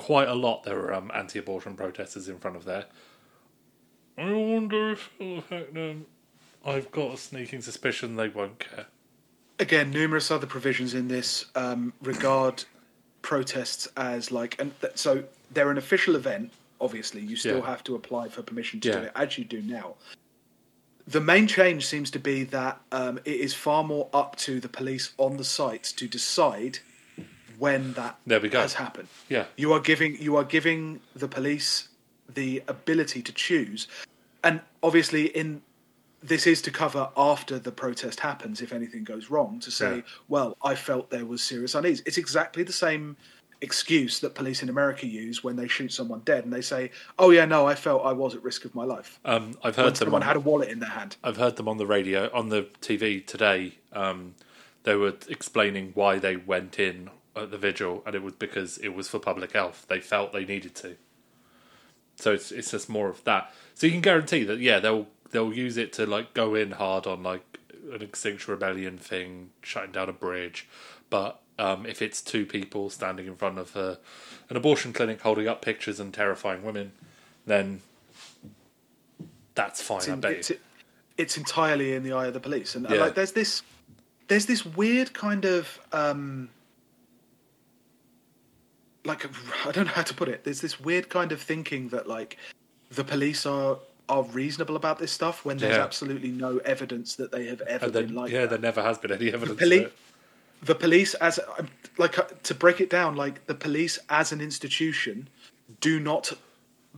[SPEAKER 2] quite a lot. There were um, anti-abortion protesters in front of there. I wonder if it'll affect them. I've got a sneaking suspicion they won't care.
[SPEAKER 1] Again, numerous other provisions in this um, regard protests as like, and th- so they're an official event. Obviously, you still
[SPEAKER 2] Yeah.
[SPEAKER 1] have to apply for permission to
[SPEAKER 2] Yeah.
[SPEAKER 1] do it, as you do now. The main change seems to be that um, it is far more up to the police on the site to decide when that
[SPEAKER 2] There we go.
[SPEAKER 1] has happened.
[SPEAKER 2] Yeah,
[SPEAKER 1] You are giving you are giving the police the ability to choose, and obviously in this is to cover after the protest happens if anything goes wrong to say,
[SPEAKER 2] Yeah.
[SPEAKER 1] well, I felt there was serious unease. It's exactly the same excuse that police in America use when they shoot someone dead and they say, "Oh yeah, no, I felt I was at risk of my life."
[SPEAKER 2] um, I've
[SPEAKER 1] When
[SPEAKER 2] heard them.
[SPEAKER 1] someone
[SPEAKER 2] On,
[SPEAKER 1] had a wallet in their hand.
[SPEAKER 2] I've heard them on the radio, on the TV today. Um, they were explaining why they went in at the vigil, and it was because it was for public health. They felt they needed to. So it's it's just more of that. So you can guarantee that yeah they'll they'll use it to like go in hard on like an extinction rebellion thing, shutting down a bridge. But um, if it's two people standing in front of a, an abortion clinic holding up pictures and terrifying women, then that's fine.
[SPEAKER 1] It's, in-
[SPEAKER 2] bet.
[SPEAKER 1] it's, it's entirely in the eye of the police, and
[SPEAKER 2] Yeah.
[SPEAKER 1] like there's this there's this weird kind of um, like I don't know how to put it. There's this weird kind of thinking that like the police are are reasonable about this stuff when there's
[SPEAKER 2] Yeah.
[SPEAKER 1] absolutely no evidence that they have ever
[SPEAKER 2] And
[SPEAKER 1] been like
[SPEAKER 2] yeah,
[SPEAKER 1] that.
[SPEAKER 2] there never has been any evidence.
[SPEAKER 1] poli-
[SPEAKER 2] of it.
[SPEAKER 1] the police as um, like uh, to break it down like the police as an institution do not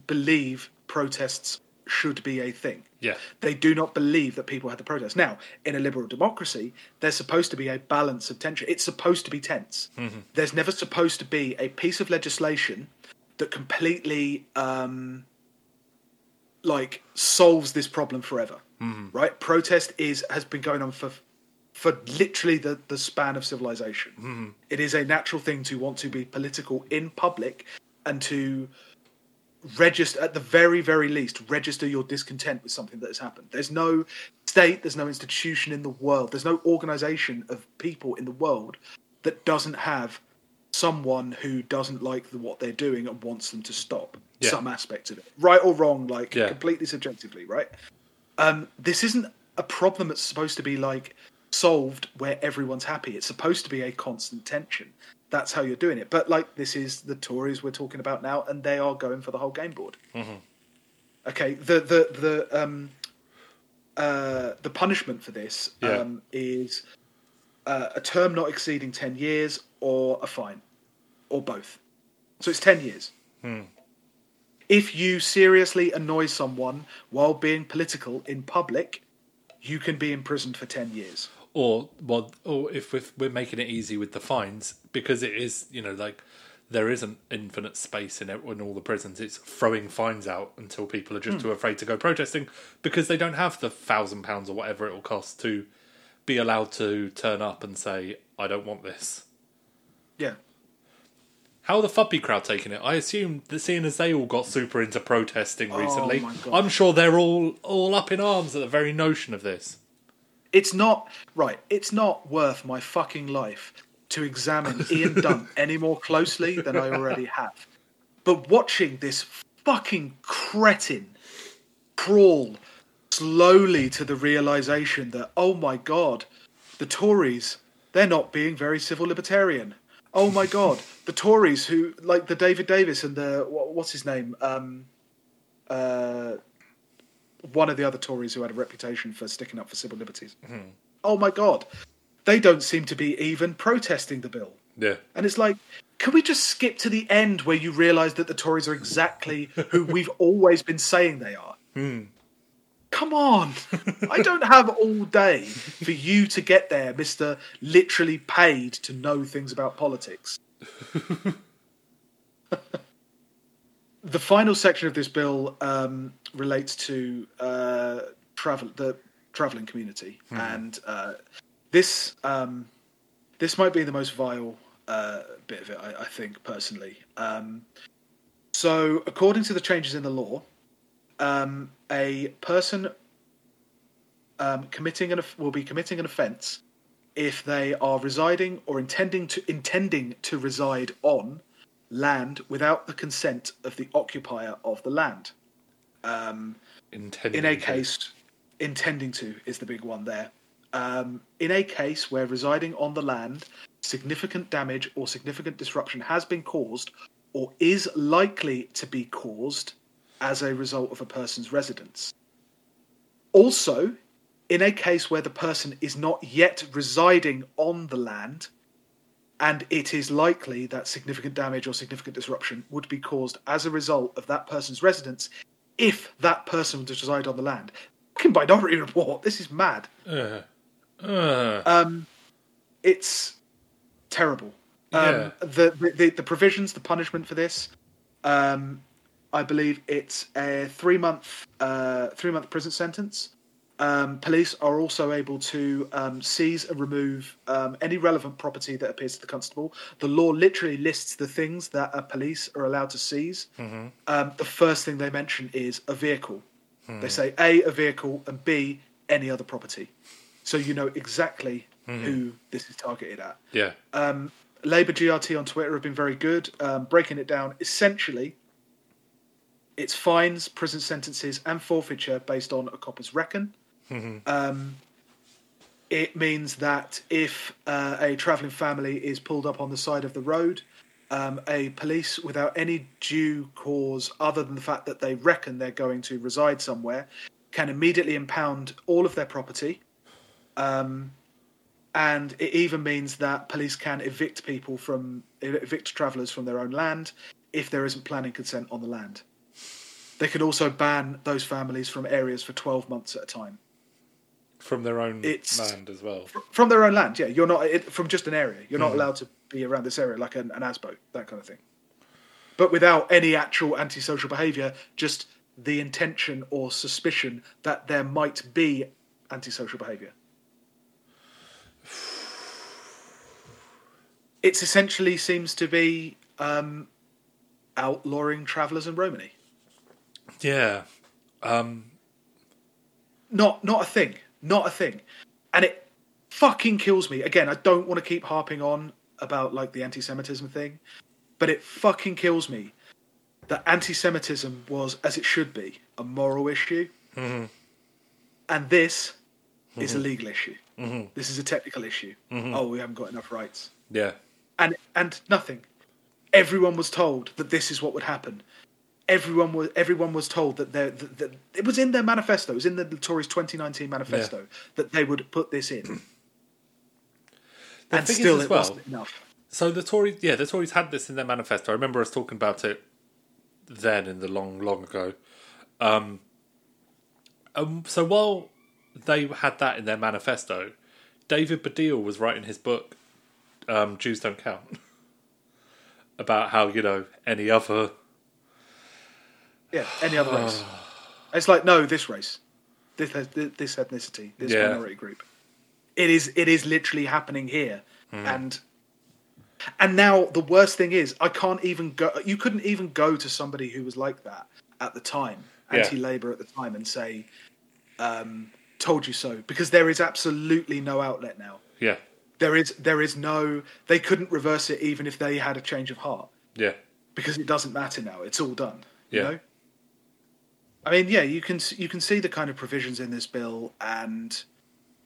[SPEAKER 1] believe protests should be a thing.
[SPEAKER 2] Yeah.
[SPEAKER 1] they do not believe that people had to protest. Now in a liberal democracy there's supposed to be a balance of tension. It's supposed to be tense. Mm-hmm. There's never supposed to be a piece of legislation that completely um like solves this problem forever mm-hmm. right? Protest is has been going on for for literally the, the span of civilization. Mm-hmm. It is a natural thing to want to be political in public and to register, at the very, very least, register your discontent with something that has happened. There's no state, there's no institution in the world, there's no organization of people in the world that doesn't have someone who doesn't like the, what they're doing and wants them to stop
[SPEAKER 2] Yeah.
[SPEAKER 1] some aspect of it, right or wrong, like
[SPEAKER 2] Yeah.
[SPEAKER 1] completely subjectively, right? um, this isn't a problem that's supposed to be like solved where everyone's happy. It's supposed to be a constant tension. That's how you're doing it. But like this is the Tories we're talking about now, and they are going for the whole game board. Okay, the the the um uh the punishment for this
[SPEAKER 2] Yeah.
[SPEAKER 1] um is uh, a term not exceeding ten years or a fine, or both. So it's ten years. If you seriously annoy someone while being political in public, you can be imprisoned for 10 years.
[SPEAKER 2] Or well, or if we're, we're making it easy with the fines because it is you know like there isn't infinite space in, it, in all the prisons. It's throwing fines out until people are just hmm. too afraid to go protesting because they don't have the thousand pounds or whatever it will cost to be allowed to turn up and say I don't want this.
[SPEAKER 1] Yeah.
[SPEAKER 2] How are the Fuppy crowd taking it? I assume that seeing as they all got super into protesting oh recently,
[SPEAKER 1] my God.
[SPEAKER 2] I'm sure they're all all up in arms at the very notion of this.
[SPEAKER 1] It's not, right, it's not worth my fucking life to examine Ian Dunt any more closely than I already have. But watching this fucking cretin crawl slowly to the realization that, oh my god, the Tories, they're not being very civil libertarian. Oh my god, the Tories who, like the David Davis and the, what's his name? Um, uh, one of the other Tories who had a reputation for sticking up for civil liberties. Oh my god, they don't seem to be even protesting the bill.
[SPEAKER 2] Yeah.
[SPEAKER 1] And it's like, can we just skip to the end where you realise that the Tories are exactly who we've always been saying they are? Hmm. Come on. I don't have all day for you to get there, Mr. Literally paid to know things about politics. the final section of this bill um, relates to uh, travel, the travelling community, and uh, this um, this might be the most vile uh, bit of it, I, I think personally. Um, so, according to the changes in the law, um, a person um, committing an will be committing an offence if they are residing or intending to intending to reside on land without the consent of the occupier of the land.
[SPEAKER 2] Intending
[SPEAKER 1] In a case, intending to is the big one there. Um, in a case where residing on the land, significant damage or significant disruption has been caused or is likely to be caused as a result of a person's residence. Also, in a case where the person is not yet residing on the land, and it is likely that significant damage or significant disruption would be caused as a result of that person's residence if that person was to reside on the land. Fucking Minority Report, this is mad.
[SPEAKER 2] Uh, uh,
[SPEAKER 1] Um, it's terrible. Um,
[SPEAKER 2] Yeah.
[SPEAKER 1] the, the the provisions, the punishment for this, um, I believe it's a three month uh, three month prison sentence. Um, police are also able to um, seize and remove um, any relevant property that appears to the constable. The law literally lists the things that uh, police are allowed to seize. Um, the first thing they mention is a vehicle. They say A, a vehicle, and B, any other property. So you know exactly who this is targeted at.
[SPEAKER 2] yeah.
[SPEAKER 1] Um, Labour GRT on Twitter have been very good, um, breaking it down. Essentially, it's fines, prison sentences, and forfeiture based on a copper's reckon. Um, it means that if uh, a travelling family is pulled up on the side of the road, um, a police without any due cause other than the fact that they reckon they're going to reside somewhere can immediately impound all of their property. Um, and it even means that police can evict people from evict travellers from their own land if there isn't planning consent on the land. They can also ban those families from areas for 12 months at a time.
[SPEAKER 2] From their own
[SPEAKER 1] It's-
[SPEAKER 2] land as well.
[SPEAKER 1] From their own land, yeah. You're not it, from just an area. You're not
[SPEAKER 2] Mhm.
[SPEAKER 1] allowed to be around this area like an, an ASBO, that kind of thing. But without any actual antisocial behaviour, just the intention or suspicion that there might be antisocial behaviour. It essentially seems to be um, outlawing travellers in Romany.
[SPEAKER 2] Yeah. Um,
[SPEAKER 1] not not a thing not a thing. And it fucking kills me. Again i don't want to keep harping on about like the anti-semitism thing but it fucking kills me that anti-semitism was as it should be a moral issue.
[SPEAKER 2] Mhm,
[SPEAKER 1] and this is a legal issue.
[SPEAKER 2] Mhm,
[SPEAKER 1] this is a technical issue.
[SPEAKER 2] Mhm.
[SPEAKER 1] oh we haven't got enough rights.
[SPEAKER 2] Yeah.
[SPEAKER 1] and and nothing. Everyone was told that this is what would happen everyone was everyone was told that, there- that, that it was in their manifesto it was in the Tories 2019 manifesto that they would put this in and still it
[SPEAKER 2] well,
[SPEAKER 1] wasn't enough
[SPEAKER 2] So the Tories, yeah, the Tories had this in their manifesto. I remember us talking about it then in the long, long ago. Um, um, so while they had that in their manifesto, David Baddiel was writing his book, um, "Jews Don't Count," about how you know any other.
[SPEAKER 1] Yeah any other race it's like no this race this this ethnicity this
[SPEAKER 2] Yeah.
[SPEAKER 1] minority group it is it is literally happening here
[SPEAKER 2] Hmm.
[SPEAKER 1] and and now the worst thing is i can't even go you couldn't even go to somebody who was like that at the time anti-labor at the time and say um told you so because there is absolutely no outlet now
[SPEAKER 2] Yeah,
[SPEAKER 1] there is there is no they couldn't reverse it even if they had a change of heart
[SPEAKER 2] yeah,
[SPEAKER 1] because it doesn't matter now. It's all done. You
[SPEAKER 2] Yeah.
[SPEAKER 1] know. I mean, yeah, you can you can see the kind of provisions in this bill and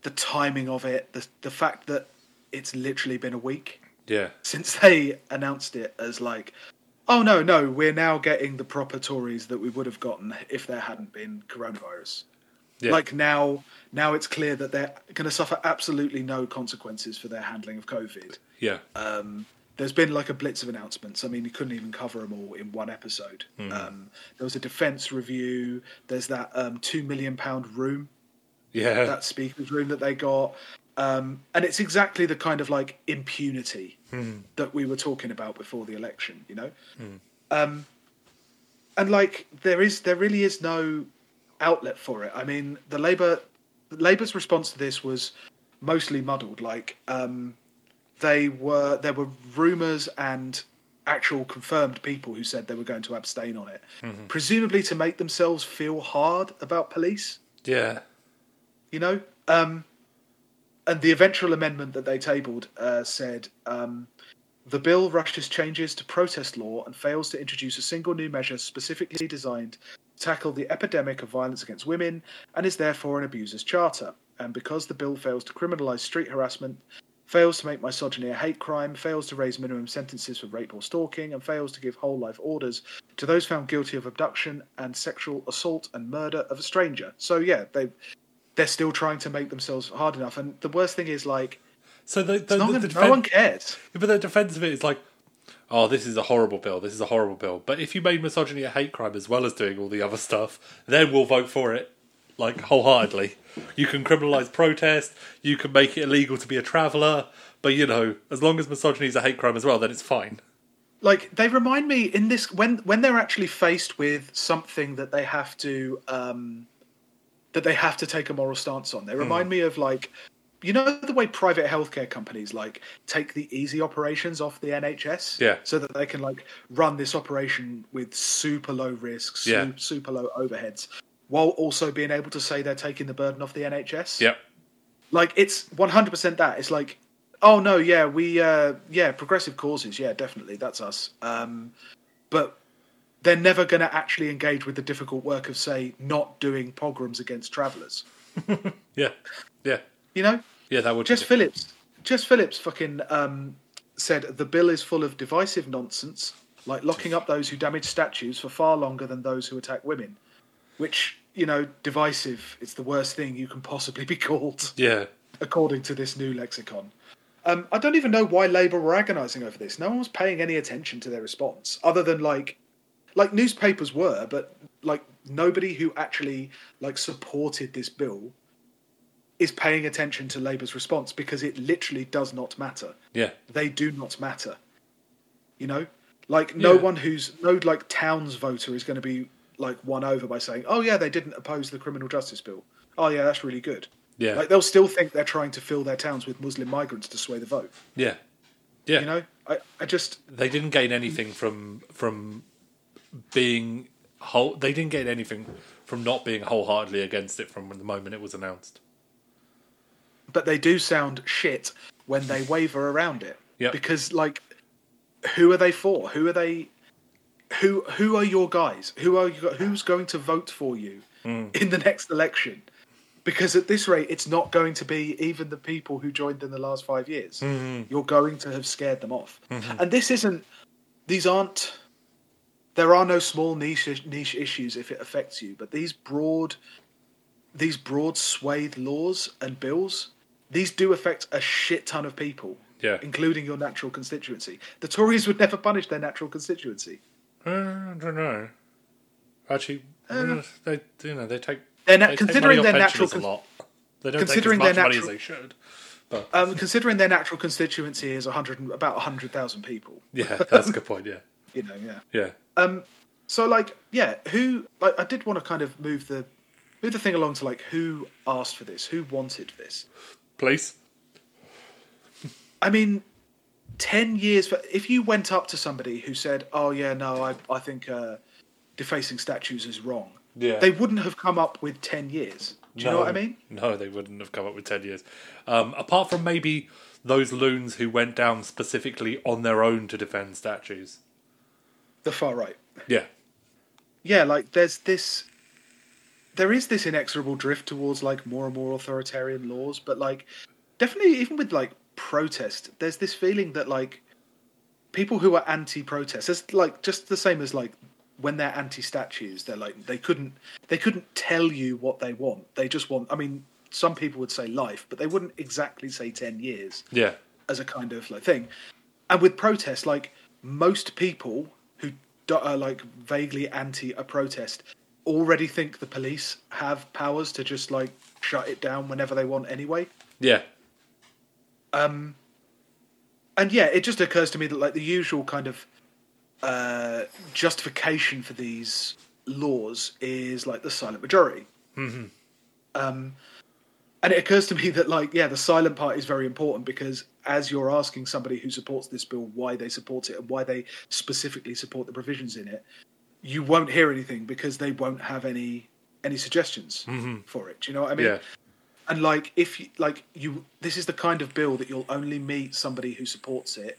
[SPEAKER 1] the timing of it, the the fact that it's literally been a week
[SPEAKER 2] yeah,
[SPEAKER 1] since they announced it as like, oh no, no, we're now getting the proper Tories that we would have gotten if there hadn't been coronavirus.
[SPEAKER 2] yeah.
[SPEAKER 1] Like now, now it's clear that they're going to suffer absolutely no consequences for their handling of COVID
[SPEAKER 2] yeah,
[SPEAKER 1] um, there's been like a blitz of announcements. I mean, you couldn't even cover them all in one episode.
[SPEAKER 2] Hmm.
[SPEAKER 1] Um, there was a defence review. There's that um, two million pound room,
[SPEAKER 2] yeah,
[SPEAKER 1] that speaker's room that they got, um, and it's exactly the kind of like impunity
[SPEAKER 2] Hmm.
[SPEAKER 1] that we were talking about before the election. You know, um, and like there is, there really is no outlet for it. I mean, the Labour, Labour's response to this was mostly muddled. Like, um, they were there were rumours and actual confirmed people who said they were going to abstain on it, presumably to make themselves feel hard about police.
[SPEAKER 2] yeah,
[SPEAKER 1] You know, um, and the eventual amendment that they tabled uh, said um, the bill rushes changes to protest law and fails to introduce a single new measure specifically designed to tackle the epidemic of violence against women and is therefore an abuser's charter. And because the bill fails to criminalise street harassment, fails to make misogyny a hate crime, fails to raise minimum sentences for rape or stalking, and fails to give whole life orders to those found guilty of abduction and sexual assault and murder of a stranger. So yeah, they they're still trying to make themselves hard enough. And the worst thing is like
[SPEAKER 2] So the, the,
[SPEAKER 1] no,
[SPEAKER 2] the,
[SPEAKER 1] one,
[SPEAKER 2] the
[SPEAKER 1] no one cares.
[SPEAKER 2] but the defense of it is like, oh, this is a horrible bill. This is a horrible bill. But if you made misogyny a hate crime as well as doing all the other stuff, then we'll vote for it, like wholeheartedly. You can criminalise protest. You can make it illegal to be a traveller. But you know, as long as misogyny is a hate crime as well, then it's fine.
[SPEAKER 1] Like they remind me in this when when they're actually faced with something that they have to um, that they have to take a moral stance on. They
[SPEAKER 2] Hmm.
[SPEAKER 1] remind me of like you know the way private healthcare companies like take the easy operations off the NHS,
[SPEAKER 2] Yeah.
[SPEAKER 1] so that they can like run this operation with super low risks,
[SPEAKER 2] Yeah.
[SPEAKER 1] super low overheads, while also being able to say they're taking the burden off the NHS.
[SPEAKER 2] Yep.
[SPEAKER 1] like it's 100% that it's like oh no yeah we uh yeah progressive causes yeah definitely that's us um but they're never going to actually engage with the difficult work of say not doing pogroms against travelers
[SPEAKER 2] Yeah. Yeah.
[SPEAKER 1] you know
[SPEAKER 2] Yeah. That would.
[SPEAKER 1] Jess
[SPEAKER 2] be-
[SPEAKER 1] Phillips Jess Phillips fucking um said the bill is full of divisive nonsense, like locking up those who damage statues for far longer than those who attack women. Which, you know, divisive, it's the worst thing you can possibly be called,
[SPEAKER 2] Yeah.
[SPEAKER 1] according to this new lexicon. Um, I don't even know why Labour were agonising over this. No one was paying any attention to their response, other than like, like newspapers were, but like nobody who actually like supported this bill is paying attention to Labour's response because it literally does not matter.
[SPEAKER 2] Yeah.
[SPEAKER 1] They do not matter. You know, like no
[SPEAKER 2] Yeah.
[SPEAKER 1] one who's no like towns voter is going to be like won over by saying, "Oh yeah, they didn't oppose the criminal justice bill." Oh yeah, that's really good.
[SPEAKER 2] Yeah.
[SPEAKER 1] Like they'll still think they're trying to fill their towns with Muslim migrants to sway the vote.
[SPEAKER 2] yeah. Yeah.
[SPEAKER 1] You know, I, I just
[SPEAKER 2] they didn't gain anything from from being whole. They didn't gain anything from not being wholeheartedly against it from the moment it was announced.
[SPEAKER 1] but they do sound shit when they waver around it.
[SPEAKER 2] Yep.
[SPEAKER 1] Because like, who are they for? Who are they? Who who are your guys? Who are you? Who's going to vote for you
[SPEAKER 2] Hmm.
[SPEAKER 1] in the next election? Because at this rate, it's not going to be even the people who joined in the last five years.
[SPEAKER 2] Hmm.
[SPEAKER 1] You're going to have scared them off. And this isn't. These aren't. There are no small niche niche issues if it affects you, but these broad these broad swathed laws and bills, these do affect a shit ton of people,
[SPEAKER 2] Yeah.
[SPEAKER 1] including your natural constituency. The Tories would never punish their natural constituency.
[SPEAKER 2] Uh, I don't know. Actually,
[SPEAKER 1] Uh,
[SPEAKER 2] they you know they take
[SPEAKER 1] Their na-
[SPEAKER 2] they
[SPEAKER 1] considering their natural
[SPEAKER 2] pensioners a lot. They don't
[SPEAKER 1] considering
[SPEAKER 2] take as much money as they should. But
[SPEAKER 1] Um, considering their natural constituency is 100, and- about 100,000 people,
[SPEAKER 2] yeah, that's a good point. Yeah,
[SPEAKER 1] you know, yeah.
[SPEAKER 2] yeah,
[SPEAKER 1] Um, so like, yeah, who? Like, I did want to kind of move the move the thing along to like who asked for this, who wanted this.
[SPEAKER 2] please.
[SPEAKER 1] I mean, ten years. For, if you went up to somebody who said, "Oh yeah, no, I I think uh, defacing statues is wrong,"
[SPEAKER 2] Yeah.
[SPEAKER 1] they wouldn't have come up with ten years. Do you know what I mean?
[SPEAKER 2] No, they wouldn't have come up with 10 years. Um, apart from maybe those loons who went down specifically on their own to defend statues.
[SPEAKER 1] The far right.
[SPEAKER 2] Yeah.
[SPEAKER 1] Yeah, like there's this. There is this inexorable drift towards like more and more authoritarian laws, but like definitely even with like protest, there's this feeling that like people who are anti-protest, it's like just the same as like when they're anti-statues, they're like they couldn't they couldn't tell you what they want. They just want. I mean, some people would say life, but they wouldn't exactly say ten years
[SPEAKER 2] Yeah.
[SPEAKER 1] as a kind of like thing. And with protest, like most people who are uh, like vaguely anti a protest already think the police have powers to just like shut it down whenever they want anyway.
[SPEAKER 2] Yeah.
[SPEAKER 1] Um, and yeah, it just occurs to me that like the usual kind of uh, justification for these laws is like the silent majority.
[SPEAKER 2] hmm
[SPEAKER 1] Um, and it occurs to me that, like, yeah, the silent part is very important because as you're asking somebody who supports this bill why they support it and why they specifically support the provisions in it, you won't hear anything because they won't have any any suggestions
[SPEAKER 2] Mhm.
[SPEAKER 1] for it. Do you know what I mean?
[SPEAKER 2] Yeah.
[SPEAKER 1] And like, if you, like you, this is the kind of bill that you'll only meet somebody who supports it,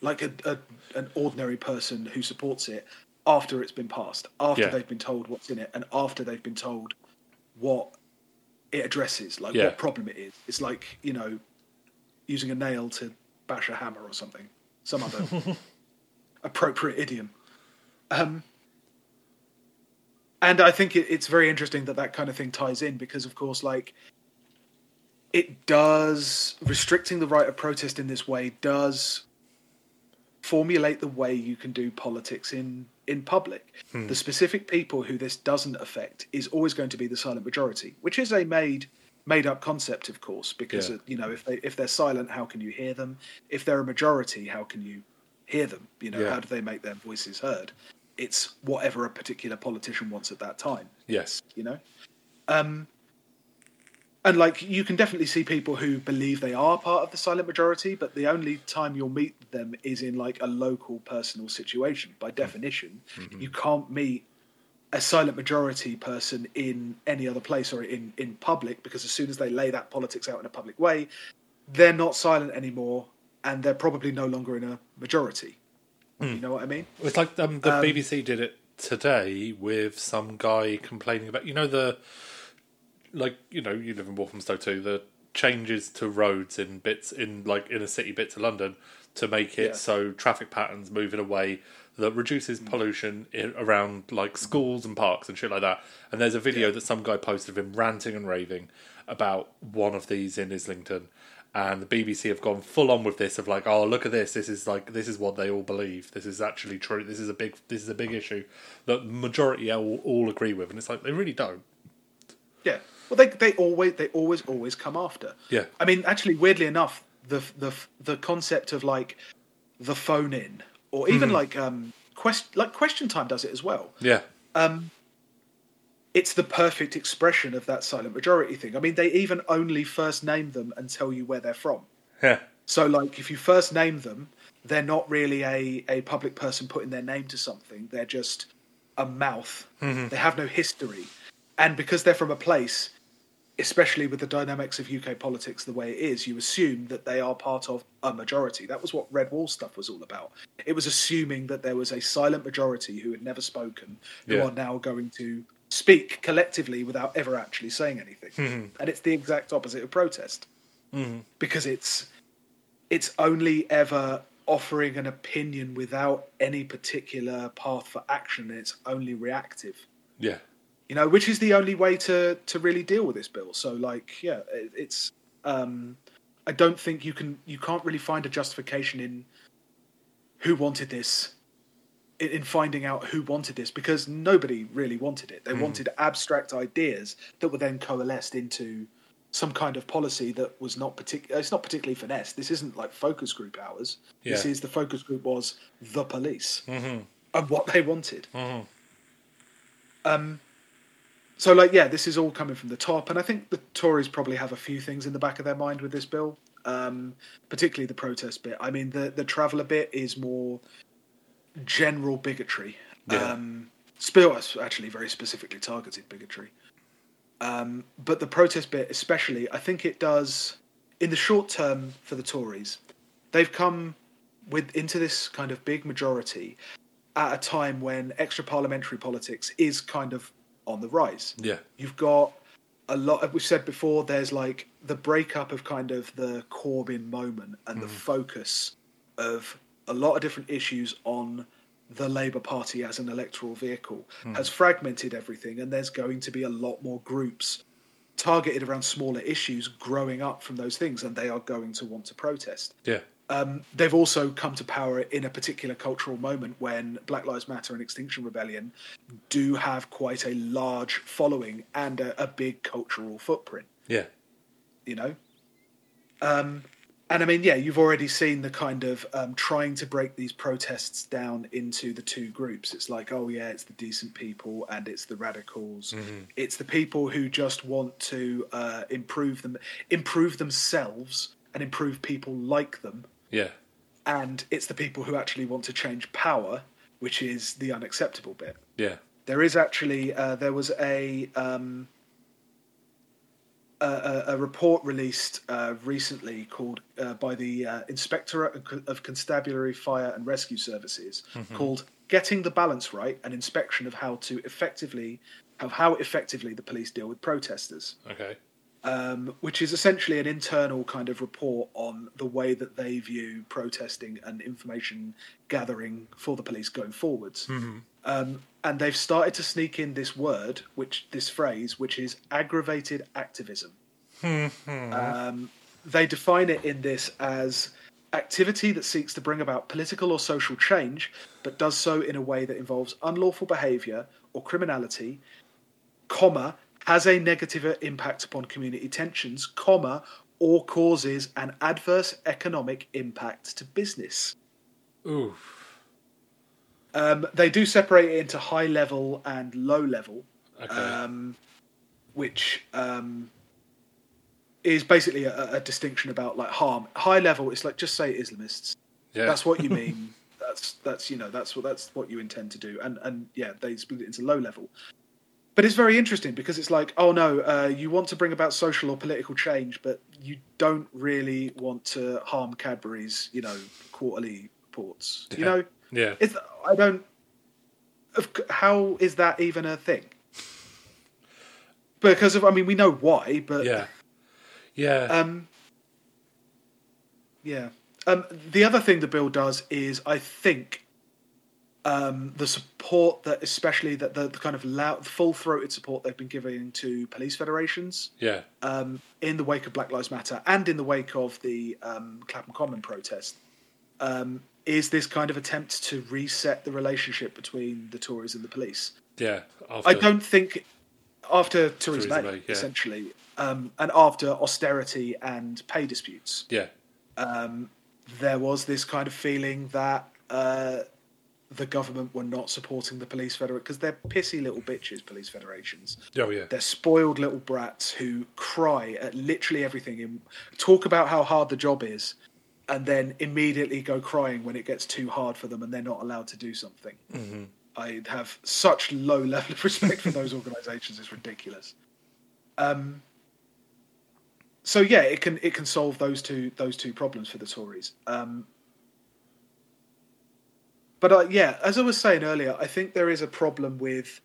[SPEAKER 1] like a, a an ordinary person who supports it after it's been passed, after
[SPEAKER 2] Yeah.
[SPEAKER 1] they've been told what's in it, and after they've been told what it addresses, like
[SPEAKER 2] Yeah.
[SPEAKER 1] what problem it is. It's like you know, using a nail to bash a hammer or something, some other appropriate idiom. Um, and I think it, it's very interesting that that kind of thing ties in because, of course, like it does restricting the right of protest in this way does formulate the way you can do politics in in public. The specific people who this doesn't affect is always going to be the silent majority, which is a made made up concept, of course, because
[SPEAKER 2] Yeah.
[SPEAKER 1] you know if they if they're silent, how can you hear them? If they're a majority, how can you hear them? You know,
[SPEAKER 2] Yeah.
[SPEAKER 1] how do they make their voices heard? It's whatever a particular politician wants at that time
[SPEAKER 2] Yes.
[SPEAKER 1] you know um and like you can definitely see people who believe they are part of the silent majority but the only time you'll meet them is in like a local personal situation. By definition you can't meet a silent majority person in any other place or in in public because as soon as they lay that politics out in a public way they're not silent anymore and they're probably no longer in a majority. You know what i mean?
[SPEAKER 2] It's like um, the
[SPEAKER 1] Um,
[SPEAKER 2] BBC did it today with some guy complaining about, you know, the like you know you live in Walthamstow too, the changes to roads in bits in like inner city bits of London to make it
[SPEAKER 1] Yeah.
[SPEAKER 2] so traffic patterns move in a way that reduces mm. pollution in, around like schools and parks and shit like that. And there's a video
[SPEAKER 1] Yeah.
[SPEAKER 2] that some guy posted of him ranting and raving about one of these in Islington. And the BBC have gone full on with this of like, oh look at this. This is like this is what they all believe. This is actually true. This is a big this is a big mm. issue that the majority all, all agree with. And it's like they really don't.
[SPEAKER 1] Yeah. Well, they they always they always always come after.
[SPEAKER 2] Yeah.
[SPEAKER 1] I mean, actually, weirdly enough, the the the concept of like the phone in, or even like um quest like question time does it as well.
[SPEAKER 2] Yeah.
[SPEAKER 1] Um, It's the perfect expression of that silent majority thing. I mean, they even only first name them and tell you where they're from.
[SPEAKER 2] Yeah.
[SPEAKER 1] So, like, if you first name them, they're not really a, a public person putting their name to something. They're just a mouth. They have no history. And because they're from a place, especially with the dynamics of UK politics the way it is, you assume that they are part of a majority. That was what Red Wall stuff was all about. It was assuming that there was a silent majority who had never spoken, who
[SPEAKER 2] Yeah.
[SPEAKER 1] are now going to speak collectively without ever actually saying anything. Mm-hmm. And it's the exact opposite of protest mm-hmm. because it's it's only ever offering an opinion without any particular path for action and it's only reactive
[SPEAKER 2] Yeah.
[SPEAKER 1] You know which is the only way to to really deal with this bill. So like yeah it, it's um i don't think you can you can't really find a justification in who wanted this in, in finding out who wanted this because nobody really wanted it. They wanted abstract ideas that were then coalesced into some kind of policy that was not particular it's not particularly finesse this isn't like focus group hours. This is the focus group was the police and what they wanted. Um so like yeah this is all coming from the top and i think the tories probably have a few things in the back of their mind with this bill um particularly the protest bit i mean the the traveller bit is more general bigotry
[SPEAKER 2] Yeah.
[SPEAKER 1] um spill actually very specifically targeted bigotry um but the protest bit especially i think it does in the short term for the tories they've come with into this kind of big majority at a time when extra parliamentary politics is kind of on the rise.
[SPEAKER 2] Yeah.
[SPEAKER 1] You've got a lot of, we've said before, there's like the breakup of kind of the Corbyn moment and the hmm. focus of a lot of different issues on the Labour Party as an electoral vehicle hmm. has fragmented everything, and there's going to be a lot more groups targeted around smaller issues growing up from those things, and they are going to want to protest
[SPEAKER 2] Yeah.
[SPEAKER 1] Um, they've also come to power in a particular cultural moment when Black Lives Matter and Extinction Rebellion do have quite a large following and a, a big cultural footprint.
[SPEAKER 2] Yeah.
[SPEAKER 1] You know, um, and I mean, yeah, you've already seen the kind of um, trying to break these protests down into the two groups. It's like, oh yeah, it's the decent people and it's the radicals. It's the people who just want to uh, improve them, improve themselves, and improve people like them
[SPEAKER 2] Yeah.
[SPEAKER 1] and it's the people who actually want to change power, which is the unacceptable bit.
[SPEAKER 2] Yeah.
[SPEAKER 1] There is actually uh, there was a, um, a a report released uh, recently called uh, by the uh, Inspectorate of Constabulary Fire and Rescue Services called "Getting the Balance Right: An Inspection of How to Effectively of How Effectively the Police Deal with Protesters."
[SPEAKER 2] Okay.
[SPEAKER 1] Um, which is essentially an internal kind of report on the way that they view protesting and information gathering for the police going forwards. Um, and they've started to sneak in this word, which this phrase, which is aggravated activism. um, they define it in this as activity that seeks to bring about political or social change, but does so in a way that involves unlawful behaviour or criminality, comma, has a negative impact upon community tensions, comma, or causes an adverse economic impact to business.
[SPEAKER 2] Ooh.
[SPEAKER 1] Um, they do separate it into high level and low level,
[SPEAKER 2] Okay.
[SPEAKER 1] um, which um, is basically a, a distinction about like harm. High level, it's like just say Islamists.
[SPEAKER 2] yeah.
[SPEAKER 1] That's what you mean. that's that's you know that's what that's what you intend to do. And and yeah, they split it into low level. But it's very interesting because it's like, oh no, uh, you want to bring about social or political change, but you don't really want to harm Cadbury's, you know, quarterly reports. You know,
[SPEAKER 2] yeah.
[SPEAKER 1] it's I don't. Of, how is that even a thing? Because of I mean we know why, but
[SPEAKER 2] yeah. Yeah.
[SPEAKER 1] Um, yeah. Um, the other thing the bill does is, I think, um, the support that, especially that the, the kind of loud, full-throated support they've been giving to police federations
[SPEAKER 2] yeah.
[SPEAKER 1] um, in the wake of Black Lives Matter and in the wake of the um, Clapham Common protest, um, is this kind of attempt to reset the relationship between the Tories and the police.
[SPEAKER 2] Yeah. After,
[SPEAKER 1] I don't think after Theresa, May,
[SPEAKER 2] May, yeah.
[SPEAKER 1] essentially, um, and after austerity and pay disputes,
[SPEAKER 2] Yeah.
[SPEAKER 1] um, there was this kind of feeling that uh, the government were not supporting the police federation because they're pissy little bitches, police federations.
[SPEAKER 2] Oh yeah.
[SPEAKER 1] They're spoiled little brats who cry at literally everything and talk about how hard the job is, and then immediately go crying when it gets too hard for them and they're not allowed to do something.
[SPEAKER 2] Mm-hmm.
[SPEAKER 1] I have such low level of respect for those organisations; it's ridiculous. Um, so yeah, it can it can solve those two those two problems for the Tories. Um, but uh, yeah, as I was saying earlier, I think there is a problem with,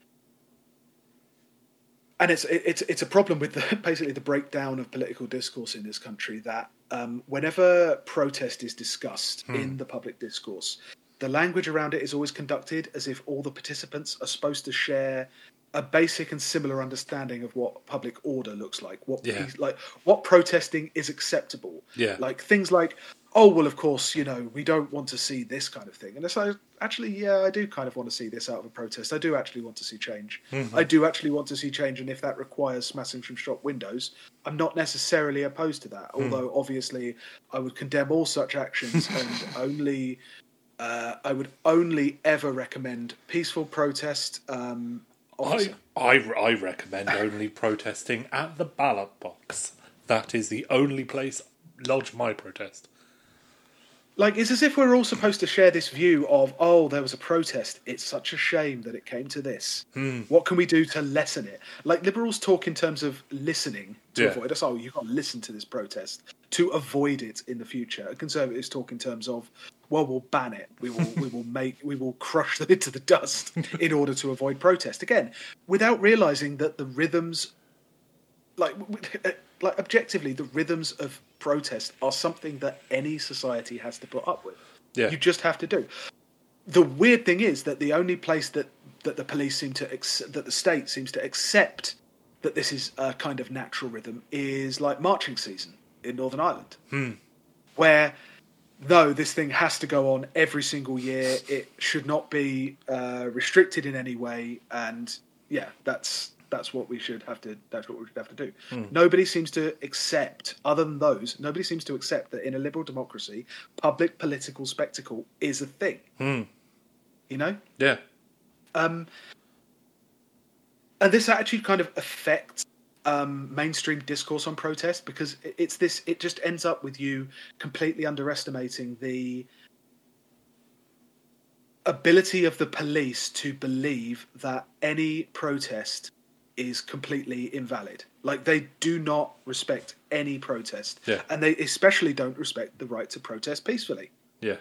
[SPEAKER 1] and it's it's it's a problem with the, basically the breakdown of political discourse in this country. That um, whenever protest is discussed in the public discourse, the language around it is always conducted as if all the participants are supposed to share a basic and similar understanding of what public order looks like, what
[SPEAKER 2] Yeah.
[SPEAKER 1] like what protesting is acceptable.
[SPEAKER 2] Yeah.
[SPEAKER 1] Like things like, oh well, of course, you know, we don't want to see this kind of thing, and it's like, actually, yeah, I do kind of want to see this out of a protest. I do actually want to see change. I do actually want to see change, and if that requires smashing some shop windows, I'm not necessarily opposed to that. Although obviously, I would condemn all such actions and only. Uh, I would only ever recommend peaceful protest. Um,
[SPEAKER 2] I. I, I recommend only protesting at the ballot box. That is the only place lodge my protest.
[SPEAKER 1] Like it's as if we're all supposed to share this view of oh there was a protest. It's such a shame that it came to this.
[SPEAKER 2] Hmm.
[SPEAKER 1] what can we do to lessen it? Like liberals talk in terms of listening to
[SPEAKER 2] Yeah.
[SPEAKER 1] avoid us. Oh you've got to listen to this protest to avoid it in the future. Conservatives talk in terms of well we'll ban it. We will we will make we will crush them into the dust in order to avoid protest. Again without realizing that the rhythms like like objectively the rhythms of protest are something that any society has to put up with
[SPEAKER 2] Yeah.
[SPEAKER 1] you just have to do the weird thing is that the only place that that the police seem to ex- that the state seems to accept that this is a kind of natural rhythm is like marching season in northern ireland where no, this thing has to go on every single year. It should not be uh, restricted in any way, and yeah, that's that's what we should have to. That's what we should have to do. Nobody seems to accept, other than those, nobody seems to accept that in a liberal democracy, public political spectacle is a thing. You know,
[SPEAKER 2] Yeah.
[SPEAKER 1] um, and this attitude kind of affects um, mainstream discourse on protest because it's this. It just ends up with you completely underestimating the ability of the police to believe that any protest is completely invalid. Like they do not respect any protest,
[SPEAKER 2] Yeah.
[SPEAKER 1] and they especially don't respect the right to protest peacefully.
[SPEAKER 2] Yeah.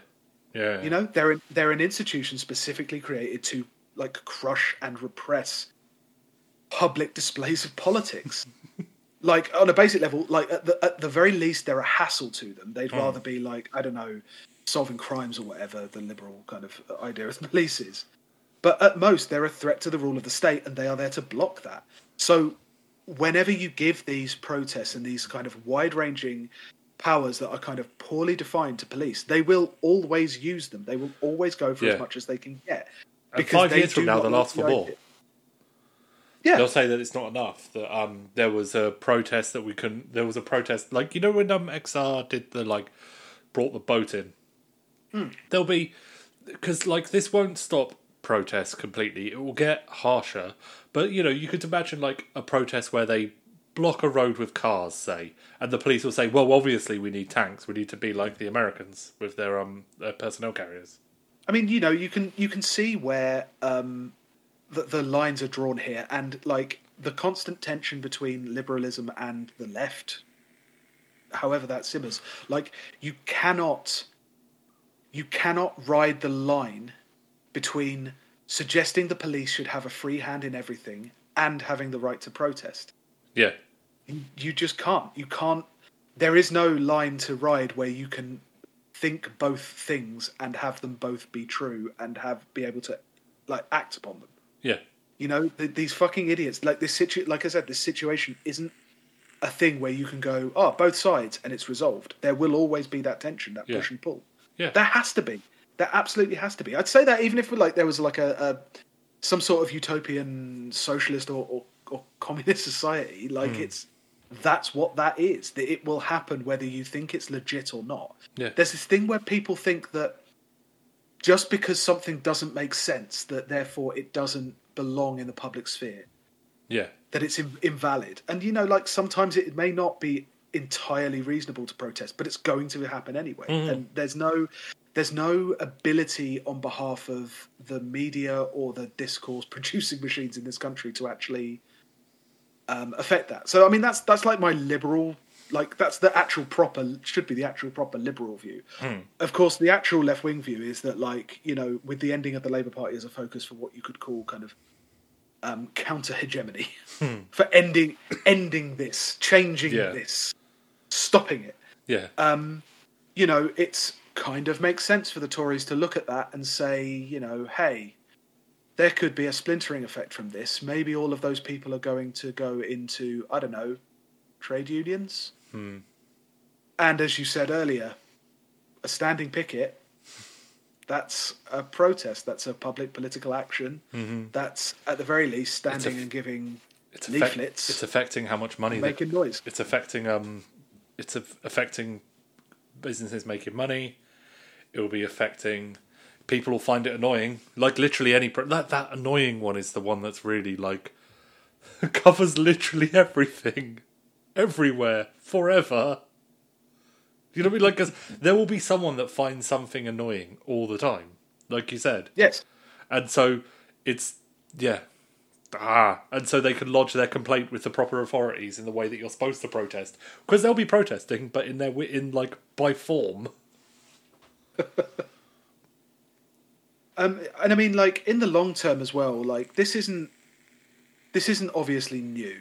[SPEAKER 2] Yeah.
[SPEAKER 1] You know, they're an, they're an institution specifically created to like crush and repress public displays of politics. like on a basic level, like at the at the very least, they're a hassle to them. They'd hmm. rather be like I don't know, solving crimes or whatever the liberal kind of idea of the police is. But at most, they're a threat to the rule of the state, and they are there to block that. So, whenever you give these protests and these kind of wide-ranging powers that are kind of poorly defined to police, they will always use them. They will always go for
[SPEAKER 2] Yeah.
[SPEAKER 1] as much as they can get.
[SPEAKER 2] And five years from now, they'll ask for more.
[SPEAKER 1] idea- Yeah,
[SPEAKER 2] They'll say that it's not enough. That um, there was a protest that we couldn't. There was a protest, like you know when um XR did the like brought the boat in.
[SPEAKER 1] Hmm.
[SPEAKER 2] There'll be because like this won't stop protests completely. It will get harsher, but you know you could imagine like a protest where they block a road with cars, say, and the police will say, "Well, obviously we need tanks. We need to be like the Americans with their um their personnel carriers."
[SPEAKER 1] I mean, you know, you can you can see where um, the, the lines are drawn here, and like the constant tension between liberalism and the left, however that simmers. Like you cannot, you cannot ride the line between suggesting the police should have a free hand in everything and having the right to protest.
[SPEAKER 2] Yeah,
[SPEAKER 1] You- You just can't. You can't. there is no line to ride where you can think both things and have them both be true and have be able to like act upon them.
[SPEAKER 2] Yeah.
[SPEAKER 1] You know, th- these fucking idiots. Like this situ- like I said, this situation isn't a thing where you can go, oh, both sides, and it's resolved. There will always be that tension, that
[SPEAKER 2] Yeah.
[SPEAKER 1] push and pull.
[SPEAKER 2] Yeah.
[SPEAKER 1] There has to be. There absolutely has to be. I'd say that even if like there was like a, a some sort of utopian socialist or, or, or communist society, like
[SPEAKER 2] Hmm.
[SPEAKER 1] it's that's what that is. That it will happen whether you think it's legit or not.
[SPEAKER 2] Yeah.
[SPEAKER 1] There's this thing where people think that just because something doesn't make sense, that therefore it doesn't belong in the public sphere
[SPEAKER 2] Yeah.
[SPEAKER 1] that it's in, invalid. And you know, like sometimes it may not be entirely reasonable to protest, but it's going to happen anyway. And there's no there's no ability on behalf of the media or the discourse producing machines in this country to actually um, affect that. So I mean, that's that's like my liberal. Like that's the actual proper should be the actual proper liberal view. Of course, the actual left wing view is that like you know with the ending of the Labour Party as a focus for what you could call kind of um, counter hegemony for ending ending this, changing
[SPEAKER 2] Yeah.
[SPEAKER 1] this, stopping it.
[SPEAKER 2] Yeah.
[SPEAKER 1] Um, you know, it's kind of makes sense for the Tories to look at that and say, you know, hey, there could be a splintering effect from this. Maybe all of those people are going to go into, I don't know, trade unions. And as you said earlier, a standing picket. That's a protest. That's a public political action. That's at the very least standing and giving
[SPEAKER 2] it's
[SPEAKER 1] leaflets,
[SPEAKER 2] it's affecting how much money they,
[SPEAKER 1] making noise.
[SPEAKER 2] it's affecting um it's a- affecting businesses making money it will be affecting people will find it annoying. Like literally any pro- that that annoying one is the one that's really like covers literally everything. Everywhere. Forever. You know what I mean? Like 'cause there will be someone that finds something annoying all the time like you said.
[SPEAKER 1] Yes.
[SPEAKER 2] and so it's yeah. Ah, and so they can lodge their complaint with the proper authorities in the way that you're supposed to protest, because they'll be protesting, but in their in like by form.
[SPEAKER 1] Um, and I mean, like in the long term as well. Like this isn't this isn't obviously new.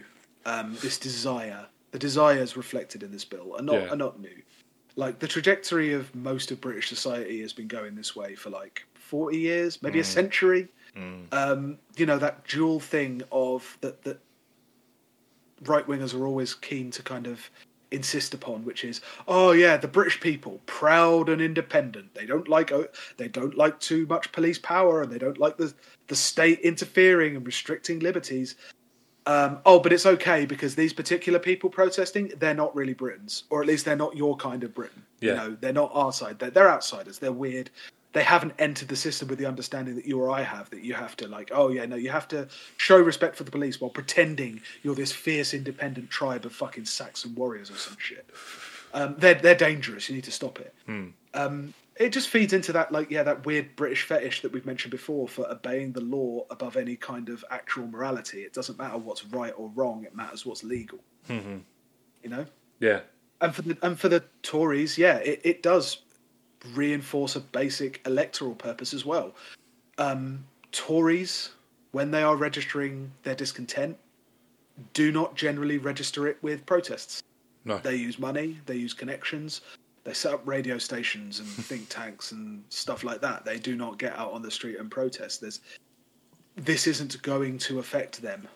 [SPEAKER 1] Um, this desire, the desires reflected in this bill, are not
[SPEAKER 2] Yeah.
[SPEAKER 1] are not new. Like the trajectory of most of British society has been going this way for like forty years, maybe a century. Um, you know that dual thing of that that right wingers are always keen to kind of insist upon, which is, oh yeah, the British people, proud and independent. They don't like o- they don't like too much police power, and they don't like the the state interfering and restricting liberties. Um, oh, but it's okay because these particular people protesting, they're not really Britons, or at least they're not your kind of Britain.
[SPEAKER 2] Yeah.
[SPEAKER 1] You know, they're not our side. They're, they're outsiders. They're weird. They haven't entered the system with the understanding that you or I have. That you have to like, oh yeah, no, you have to show respect for the police while pretending you're this fierce, independent tribe of fucking Saxon warriors or some shit. Um, they're they're dangerous. You need to stop it. Um, it just feeds into that like yeah that weird British fetish that we've mentioned before for obeying the law above any kind of actual morality. It doesn't matter what's right or wrong. It matters what's legal. You know
[SPEAKER 2] Yeah,
[SPEAKER 1] and for the and for the Tories, yeah, it, it does reinforce a basic electoral purpose as well. Um, Tories, when they are registering their discontent, do not generally register it with protests.
[SPEAKER 2] no,
[SPEAKER 1] They use money, they use connections, they set up radio stations and think tanks and stuff like that. They do not get out on the street and protest. There's this isn't going to affect them.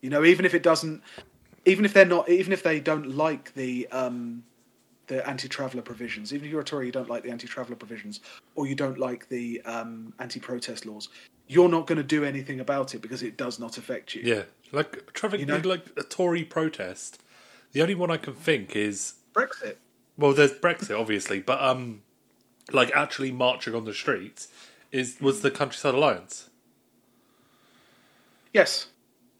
[SPEAKER 1] You know, even if it doesn't, even if they're not, even if they don't like the um, the anti-traveller provisions, even if you're a Tory, you don't like the anti-traveller provisions, or you don't like the um, anti-protest laws, you're not going to do anything about it because it does not affect you.
[SPEAKER 2] yeah. Like traffic,
[SPEAKER 1] You know?
[SPEAKER 2] like a Tory protest. The only one I can think is
[SPEAKER 1] Brexit.
[SPEAKER 2] well, there's Brexit, obviously, but um, like actually marching on the streets is was the Countryside Alliance.
[SPEAKER 1] Yes.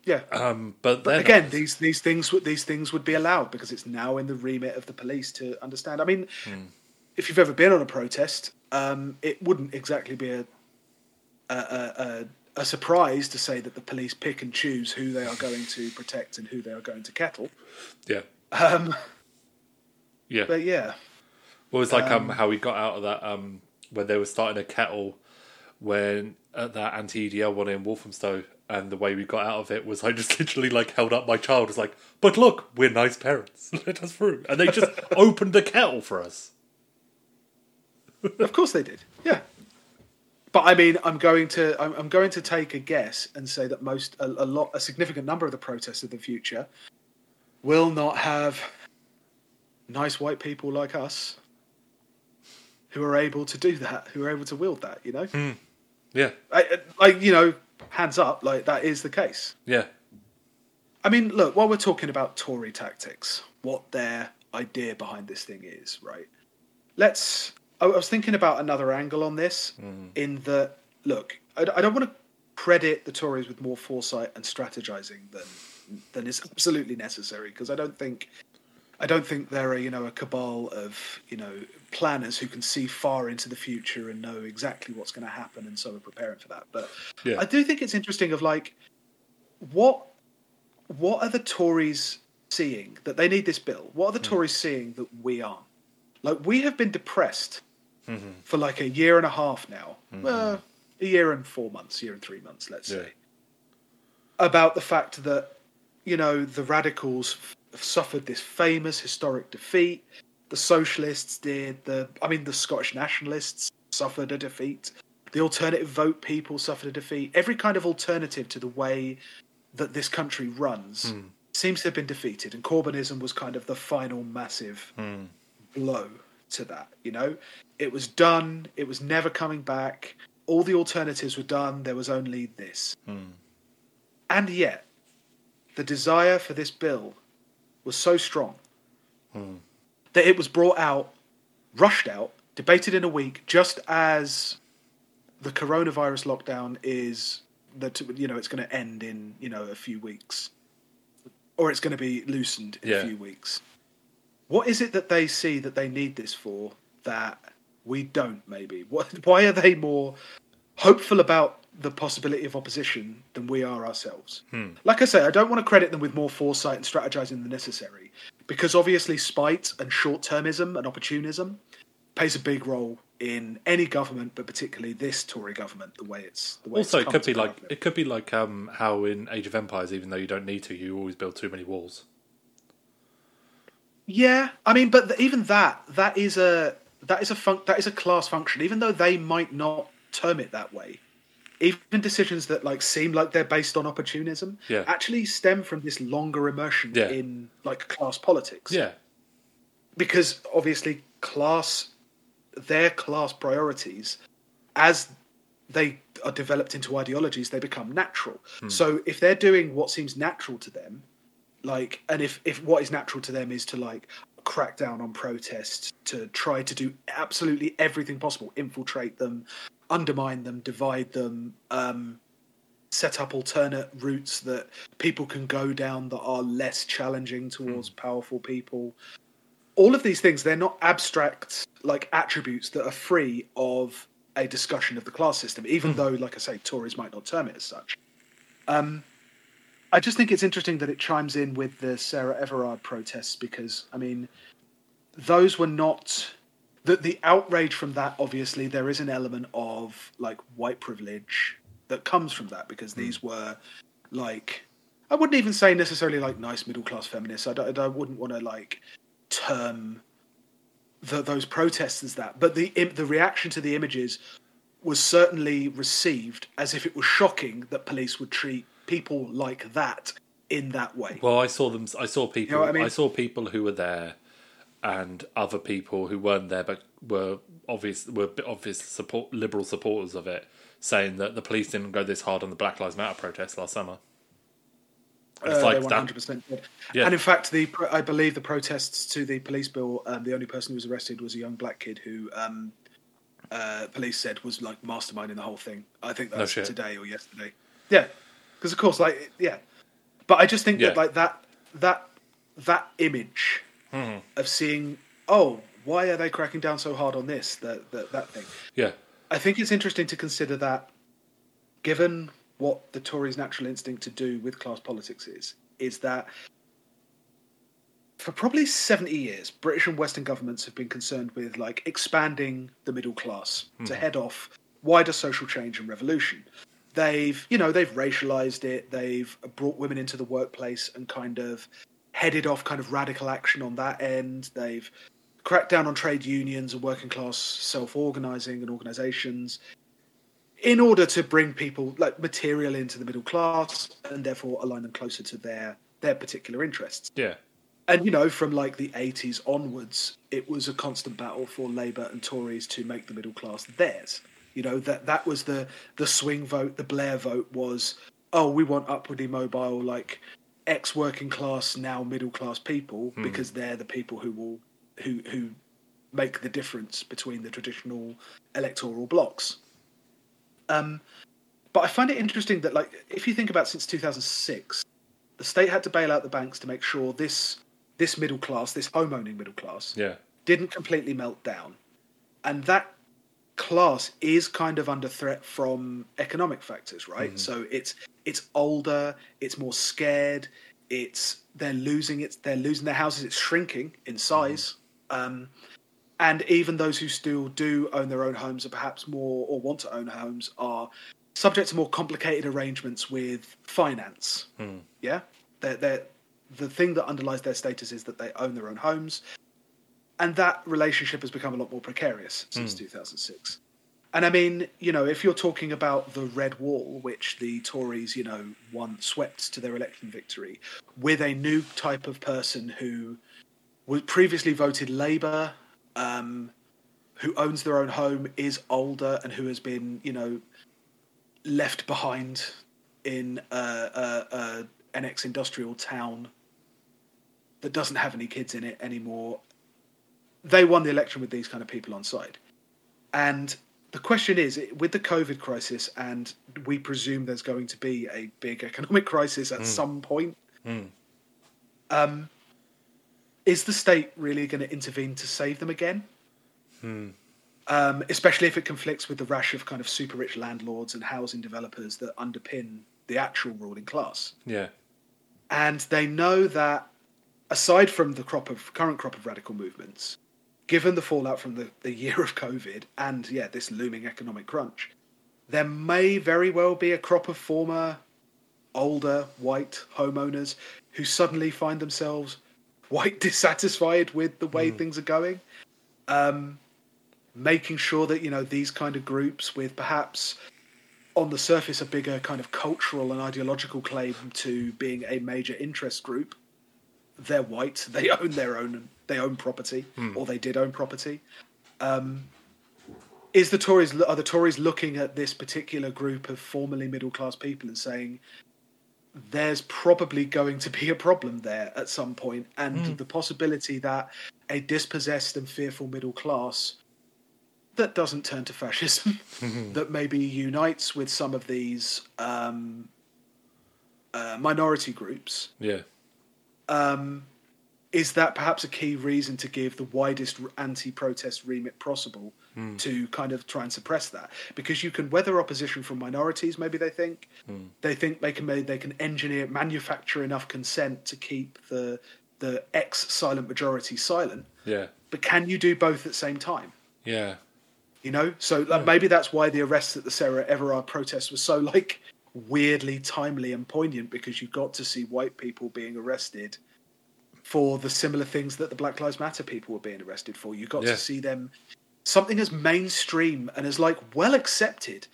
[SPEAKER 1] Yeah.
[SPEAKER 2] Um, but
[SPEAKER 1] But
[SPEAKER 2] then
[SPEAKER 1] again, these these things would these things would be allowed because it's now in the remit of the police to understand. I mean, if you've ever been on a protest, um, it wouldn't exactly be a a, a a surprise to say that the police pick and choose who they are going to protect and who they are going to kettle.
[SPEAKER 2] yeah,
[SPEAKER 1] Um,
[SPEAKER 2] yeah.
[SPEAKER 1] but yeah,
[SPEAKER 2] Well, it's like um, how we got out of that um, when they were starting a kettle when at that anti EDL one in Walthamstow, and the way we got out of it was I just literally like held up my child, was like, "But look, we're nice parents. Let us through," and they just opened the kettle for us.
[SPEAKER 1] of course they did. Yeah. But I mean, I'm going to I'm, I'm going to take a guess and say that most a, a lot a significant number of the protests of the future will not have nice white people like us who are able to do that, who are able to wield that. You know, hmm.
[SPEAKER 2] Yeah,
[SPEAKER 1] I, I you know, hands up, like that is the case.
[SPEAKER 2] yeah,
[SPEAKER 1] I mean, look, while we're talking about Tory tactics, what their idea behind this thing is, right? Let's. I was thinking about another angle on this, mm-hmm. in that, look, I, I don't want to credit the Tories with more foresight and strategizing than than is absolutely necessary, because I don't think. I don't think there are a you know a cabal of you know planners who can see far into the future and know exactly what's going to happen and so are preparing for that. But
[SPEAKER 2] Yeah.
[SPEAKER 1] I do think it's interesting of like what what are the Tories seeing that they need this bill? What are the Tories seeing that we aren't? Like we have been depressed for like a year and a half now. Uh, a year and four months, year and three months, let's
[SPEAKER 2] Yeah.
[SPEAKER 1] say. About the fact that, you know, the radicals suffered this famous historic defeat. The socialists did, the I mean the Scottish nationalists suffered a defeat. The alternative vote people suffered a defeat. Every kind of alternative to the way that this country runs hmm. seems to have been defeated, and Corbynism was kind of the final massive hmm. blow to that. You know, it was done. It was never coming back. All the alternatives were done. There was only this, hmm. and yet the desire for this bill was so strong that it was brought out, rushed out, debated in a week, just as the coronavirus lockdown is that you know it's going to end in you know a few weeks, or it's going to be loosened in
[SPEAKER 2] Yeah.
[SPEAKER 1] a few weeks. What is it that they see that they need this for that we don't? Maybe what? Why are they more hopeful about the possibility of opposition than we are ourselves? Like I say, I don't want to credit them with more foresight and strategizing than necessary, because obviously spite and short-termism and opportunism plays a big role in any government, but particularly this Tory government. The way it's the way
[SPEAKER 2] Also, it could be like it could be like um, how in Age of Empires, even though you don't need to, you always build too many walls.
[SPEAKER 1] Yeah, I mean, but th- even that that is a that is a fun- that is a class function. Even though they might not term it that way, even decisions that like seem like they're based on opportunism
[SPEAKER 2] Yeah.
[SPEAKER 1] actually stem from this longer immersion
[SPEAKER 2] Yeah.
[SPEAKER 1] in like class politics.
[SPEAKER 2] Yeah,
[SPEAKER 1] because obviously class their class priorities as they are developed into ideologies they become natural hmm. so if they're doing what seems natural to them like and if if what is natural to them is to like crack down on protests to try to do absolutely everything possible infiltrate them undermine them divide them um set up alternate routes that people can go down that are less challenging towards powerful people. All of these things they're not abstract like attributes that are free of a discussion of the class system even though like i say tories might not term it as such. Um, i just think it's interesting that it chimes in with the sarah everard protests because i mean those were not the, the outrage from that obviously there is an element of like white privilege that comes from that because hmm. these were like i wouldn't even say necessarily like nice middle class feminists. I, don't, I wouldn't want to like term the, those protests as that. But the the reaction to the images was certainly received as if it was shocking that police would treat people like that in that way
[SPEAKER 2] Well, I saw them. I saw people.
[SPEAKER 1] what I mean?
[SPEAKER 2] saw people who were there, and other people who weren't there but were obvious were obvious support liberal supporters of it, saying that the police didn't go this hard on the Black Lives Matter protests last summer. And it's
[SPEAKER 1] Uh,
[SPEAKER 2] like
[SPEAKER 1] they
[SPEAKER 2] that.
[SPEAKER 1] 100% did.
[SPEAKER 2] Yeah.
[SPEAKER 1] And in fact, the I believe the protests to the police bill, um, the only person who was arrested was a young black kid who um, uh, police said was like masterminding the whole thing. I think that
[SPEAKER 2] No
[SPEAKER 1] was
[SPEAKER 2] shit.
[SPEAKER 1] today or yesterday. Yeah, because of course, like yeah, but I just think that like that that that image
[SPEAKER 2] Hmm.
[SPEAKER 1] of seeing oh why are they cracking down so hard on this that that that thing.
[SPEAKER 2] Yeah,
[SPEAKER 1] I think it's interesting to consider that, given what the Tories' natural instinct to do with class politics is, is that for probably 70 years, British and Western governments have been concerned with like expanding the middle class to head off wider social change and revolution. They've you know they've racialized it. They've brought women into the workplace and kind of headed off kind of radical action on that end. They've cracked down on trade unions and working class self-organizing and organizations in order to bring people like material into the middle class and therefore align them closer to their their particular interests.
[SPEAKER 2] Yeah.
[SPEAKER 1] and you know from like the 80s onwards it was a constant battle for labor and tories to make the middle class theirs you know that that was the the swing vote the blair vote was oh we want upwardly mobile like ex working class now middle class people because they're the people who will who who make the difference between the traditional electoral blocks. Um but i find it interesting that like if you think about since 2006 the state had to bail out the banks to make sure this this middle class, this home owning middle class,
[SPEAKER 2] Yeah.
[SPEAKER 1] didn't completely melt down, and that class is kind of under threat from economic factors, right? Mm-hmm. So it's it's older, it's more scared, it's they're losing it, they're losing their houses, it's shrinking in mm-hmm. size. Um, and even those who still do own their own homes, or perhaps more, or want to own homes, are subject to more complicated arrangements with finance. Hmm. Yeah, they're, they're, the thing that underlies their status is that they own their own homes, and that relationship has become a lot more precarious since 2006. And I mean, you know, if you're talking about the red wall, which the Tories, you know, won swept to their election victory, with a new type of person who was previously voted Labour, um, who owns their own home, is older, and who has been, you know, left behind in a, a, a, an ex-industrial town that doesn't have any kids in it anymore. They won the election with these kind of people on side, and the question is, with the COVID crisis, and we presume there's going to be a big economic crisis at some point. Um, is the state really going to intervene to save them again? um, especially if it conflicts with the rash of kind of super rich landlords and housing developers that underpin the actual ruling class.
[SPEAKER 2] Yeah.
[SPEAKER 1] And they know that aside from the crop of current crop of radical movements, given the fallout from the, the year of COVID and yeah, this looming economic crunch, there may very well be a crop of former older white homeowners who suddenly find themselves quite dissatisfied with the way things are going. Um, making sure that you know these kind of groups with perhaps on the surface a bigger kind of cultural and ideological claim to being a major interest group they're white they own their own they own property or they did own property. Um, is the tories are the tories looking at this particular group of formerly middle class people and saying there's probably going to be a problem there at some point and the possibility that a dispossessed and fearful middle class that doesn't turn to fascism, that maybe unites with some of these um, uh, minority groups,
[SPEAKER 2] Yeah.
[SPEAKER 1] um, is that perhaps a key reason to give the widest anti-protest remit possible hmm. to kind of try and suppress that? Because you can weather opposition from minorities. Maybe they think hmm. they think they can they can engineer manufacture enough consent to keep the the ex silent majority silent.
[SPEAKER 2] Yeah.
[SPEAKER 1] But can you do both at the same time?
[SPEAKER 2] Yeah.
[SPEAKER 1] You know, so like, maybe that's why the arrests at the Sarah Everard protest was so like weirdly timely and poignant because you got to see white people being arrested for the similar things that the Black Lives Matter people were being arrested for. You got
[SPEAKER 2] Yeah.
[SPEAKER 1] to see them something as mainstream and as like well accepted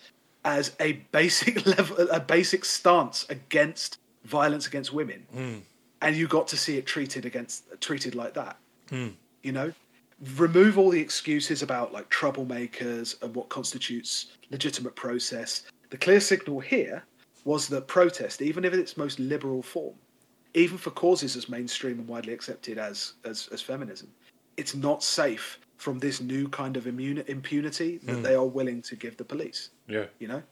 [SPEAKER 1] as a basic level, a basic stance against violence against women, hmm. and you got to see it treated against treated like that. Hmm. You know, remove all the excuses about like troublemakers and what constitutes legitimate process. The clear signal here was that protest, even if its most liberal form, even for causes as mainstream and widely accepted as as, as feminism, it's not safe from this new kind of immuni- impunity that hmm. they are willing to give the police.
[SPEAKER 2] Yeah.
[SPEAKER 1] You know.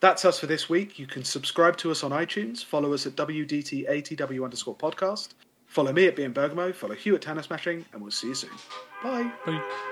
[SPEAKER 1] That's us for this week. You can subscribe to us on iTunes. Follow us at WDT80W underscore podcast. Follow me at Being Bergamo. Follow Hugh at Tanner Smashing. And we'll see you soon. Bye.
[SPEAKER 2] Bye.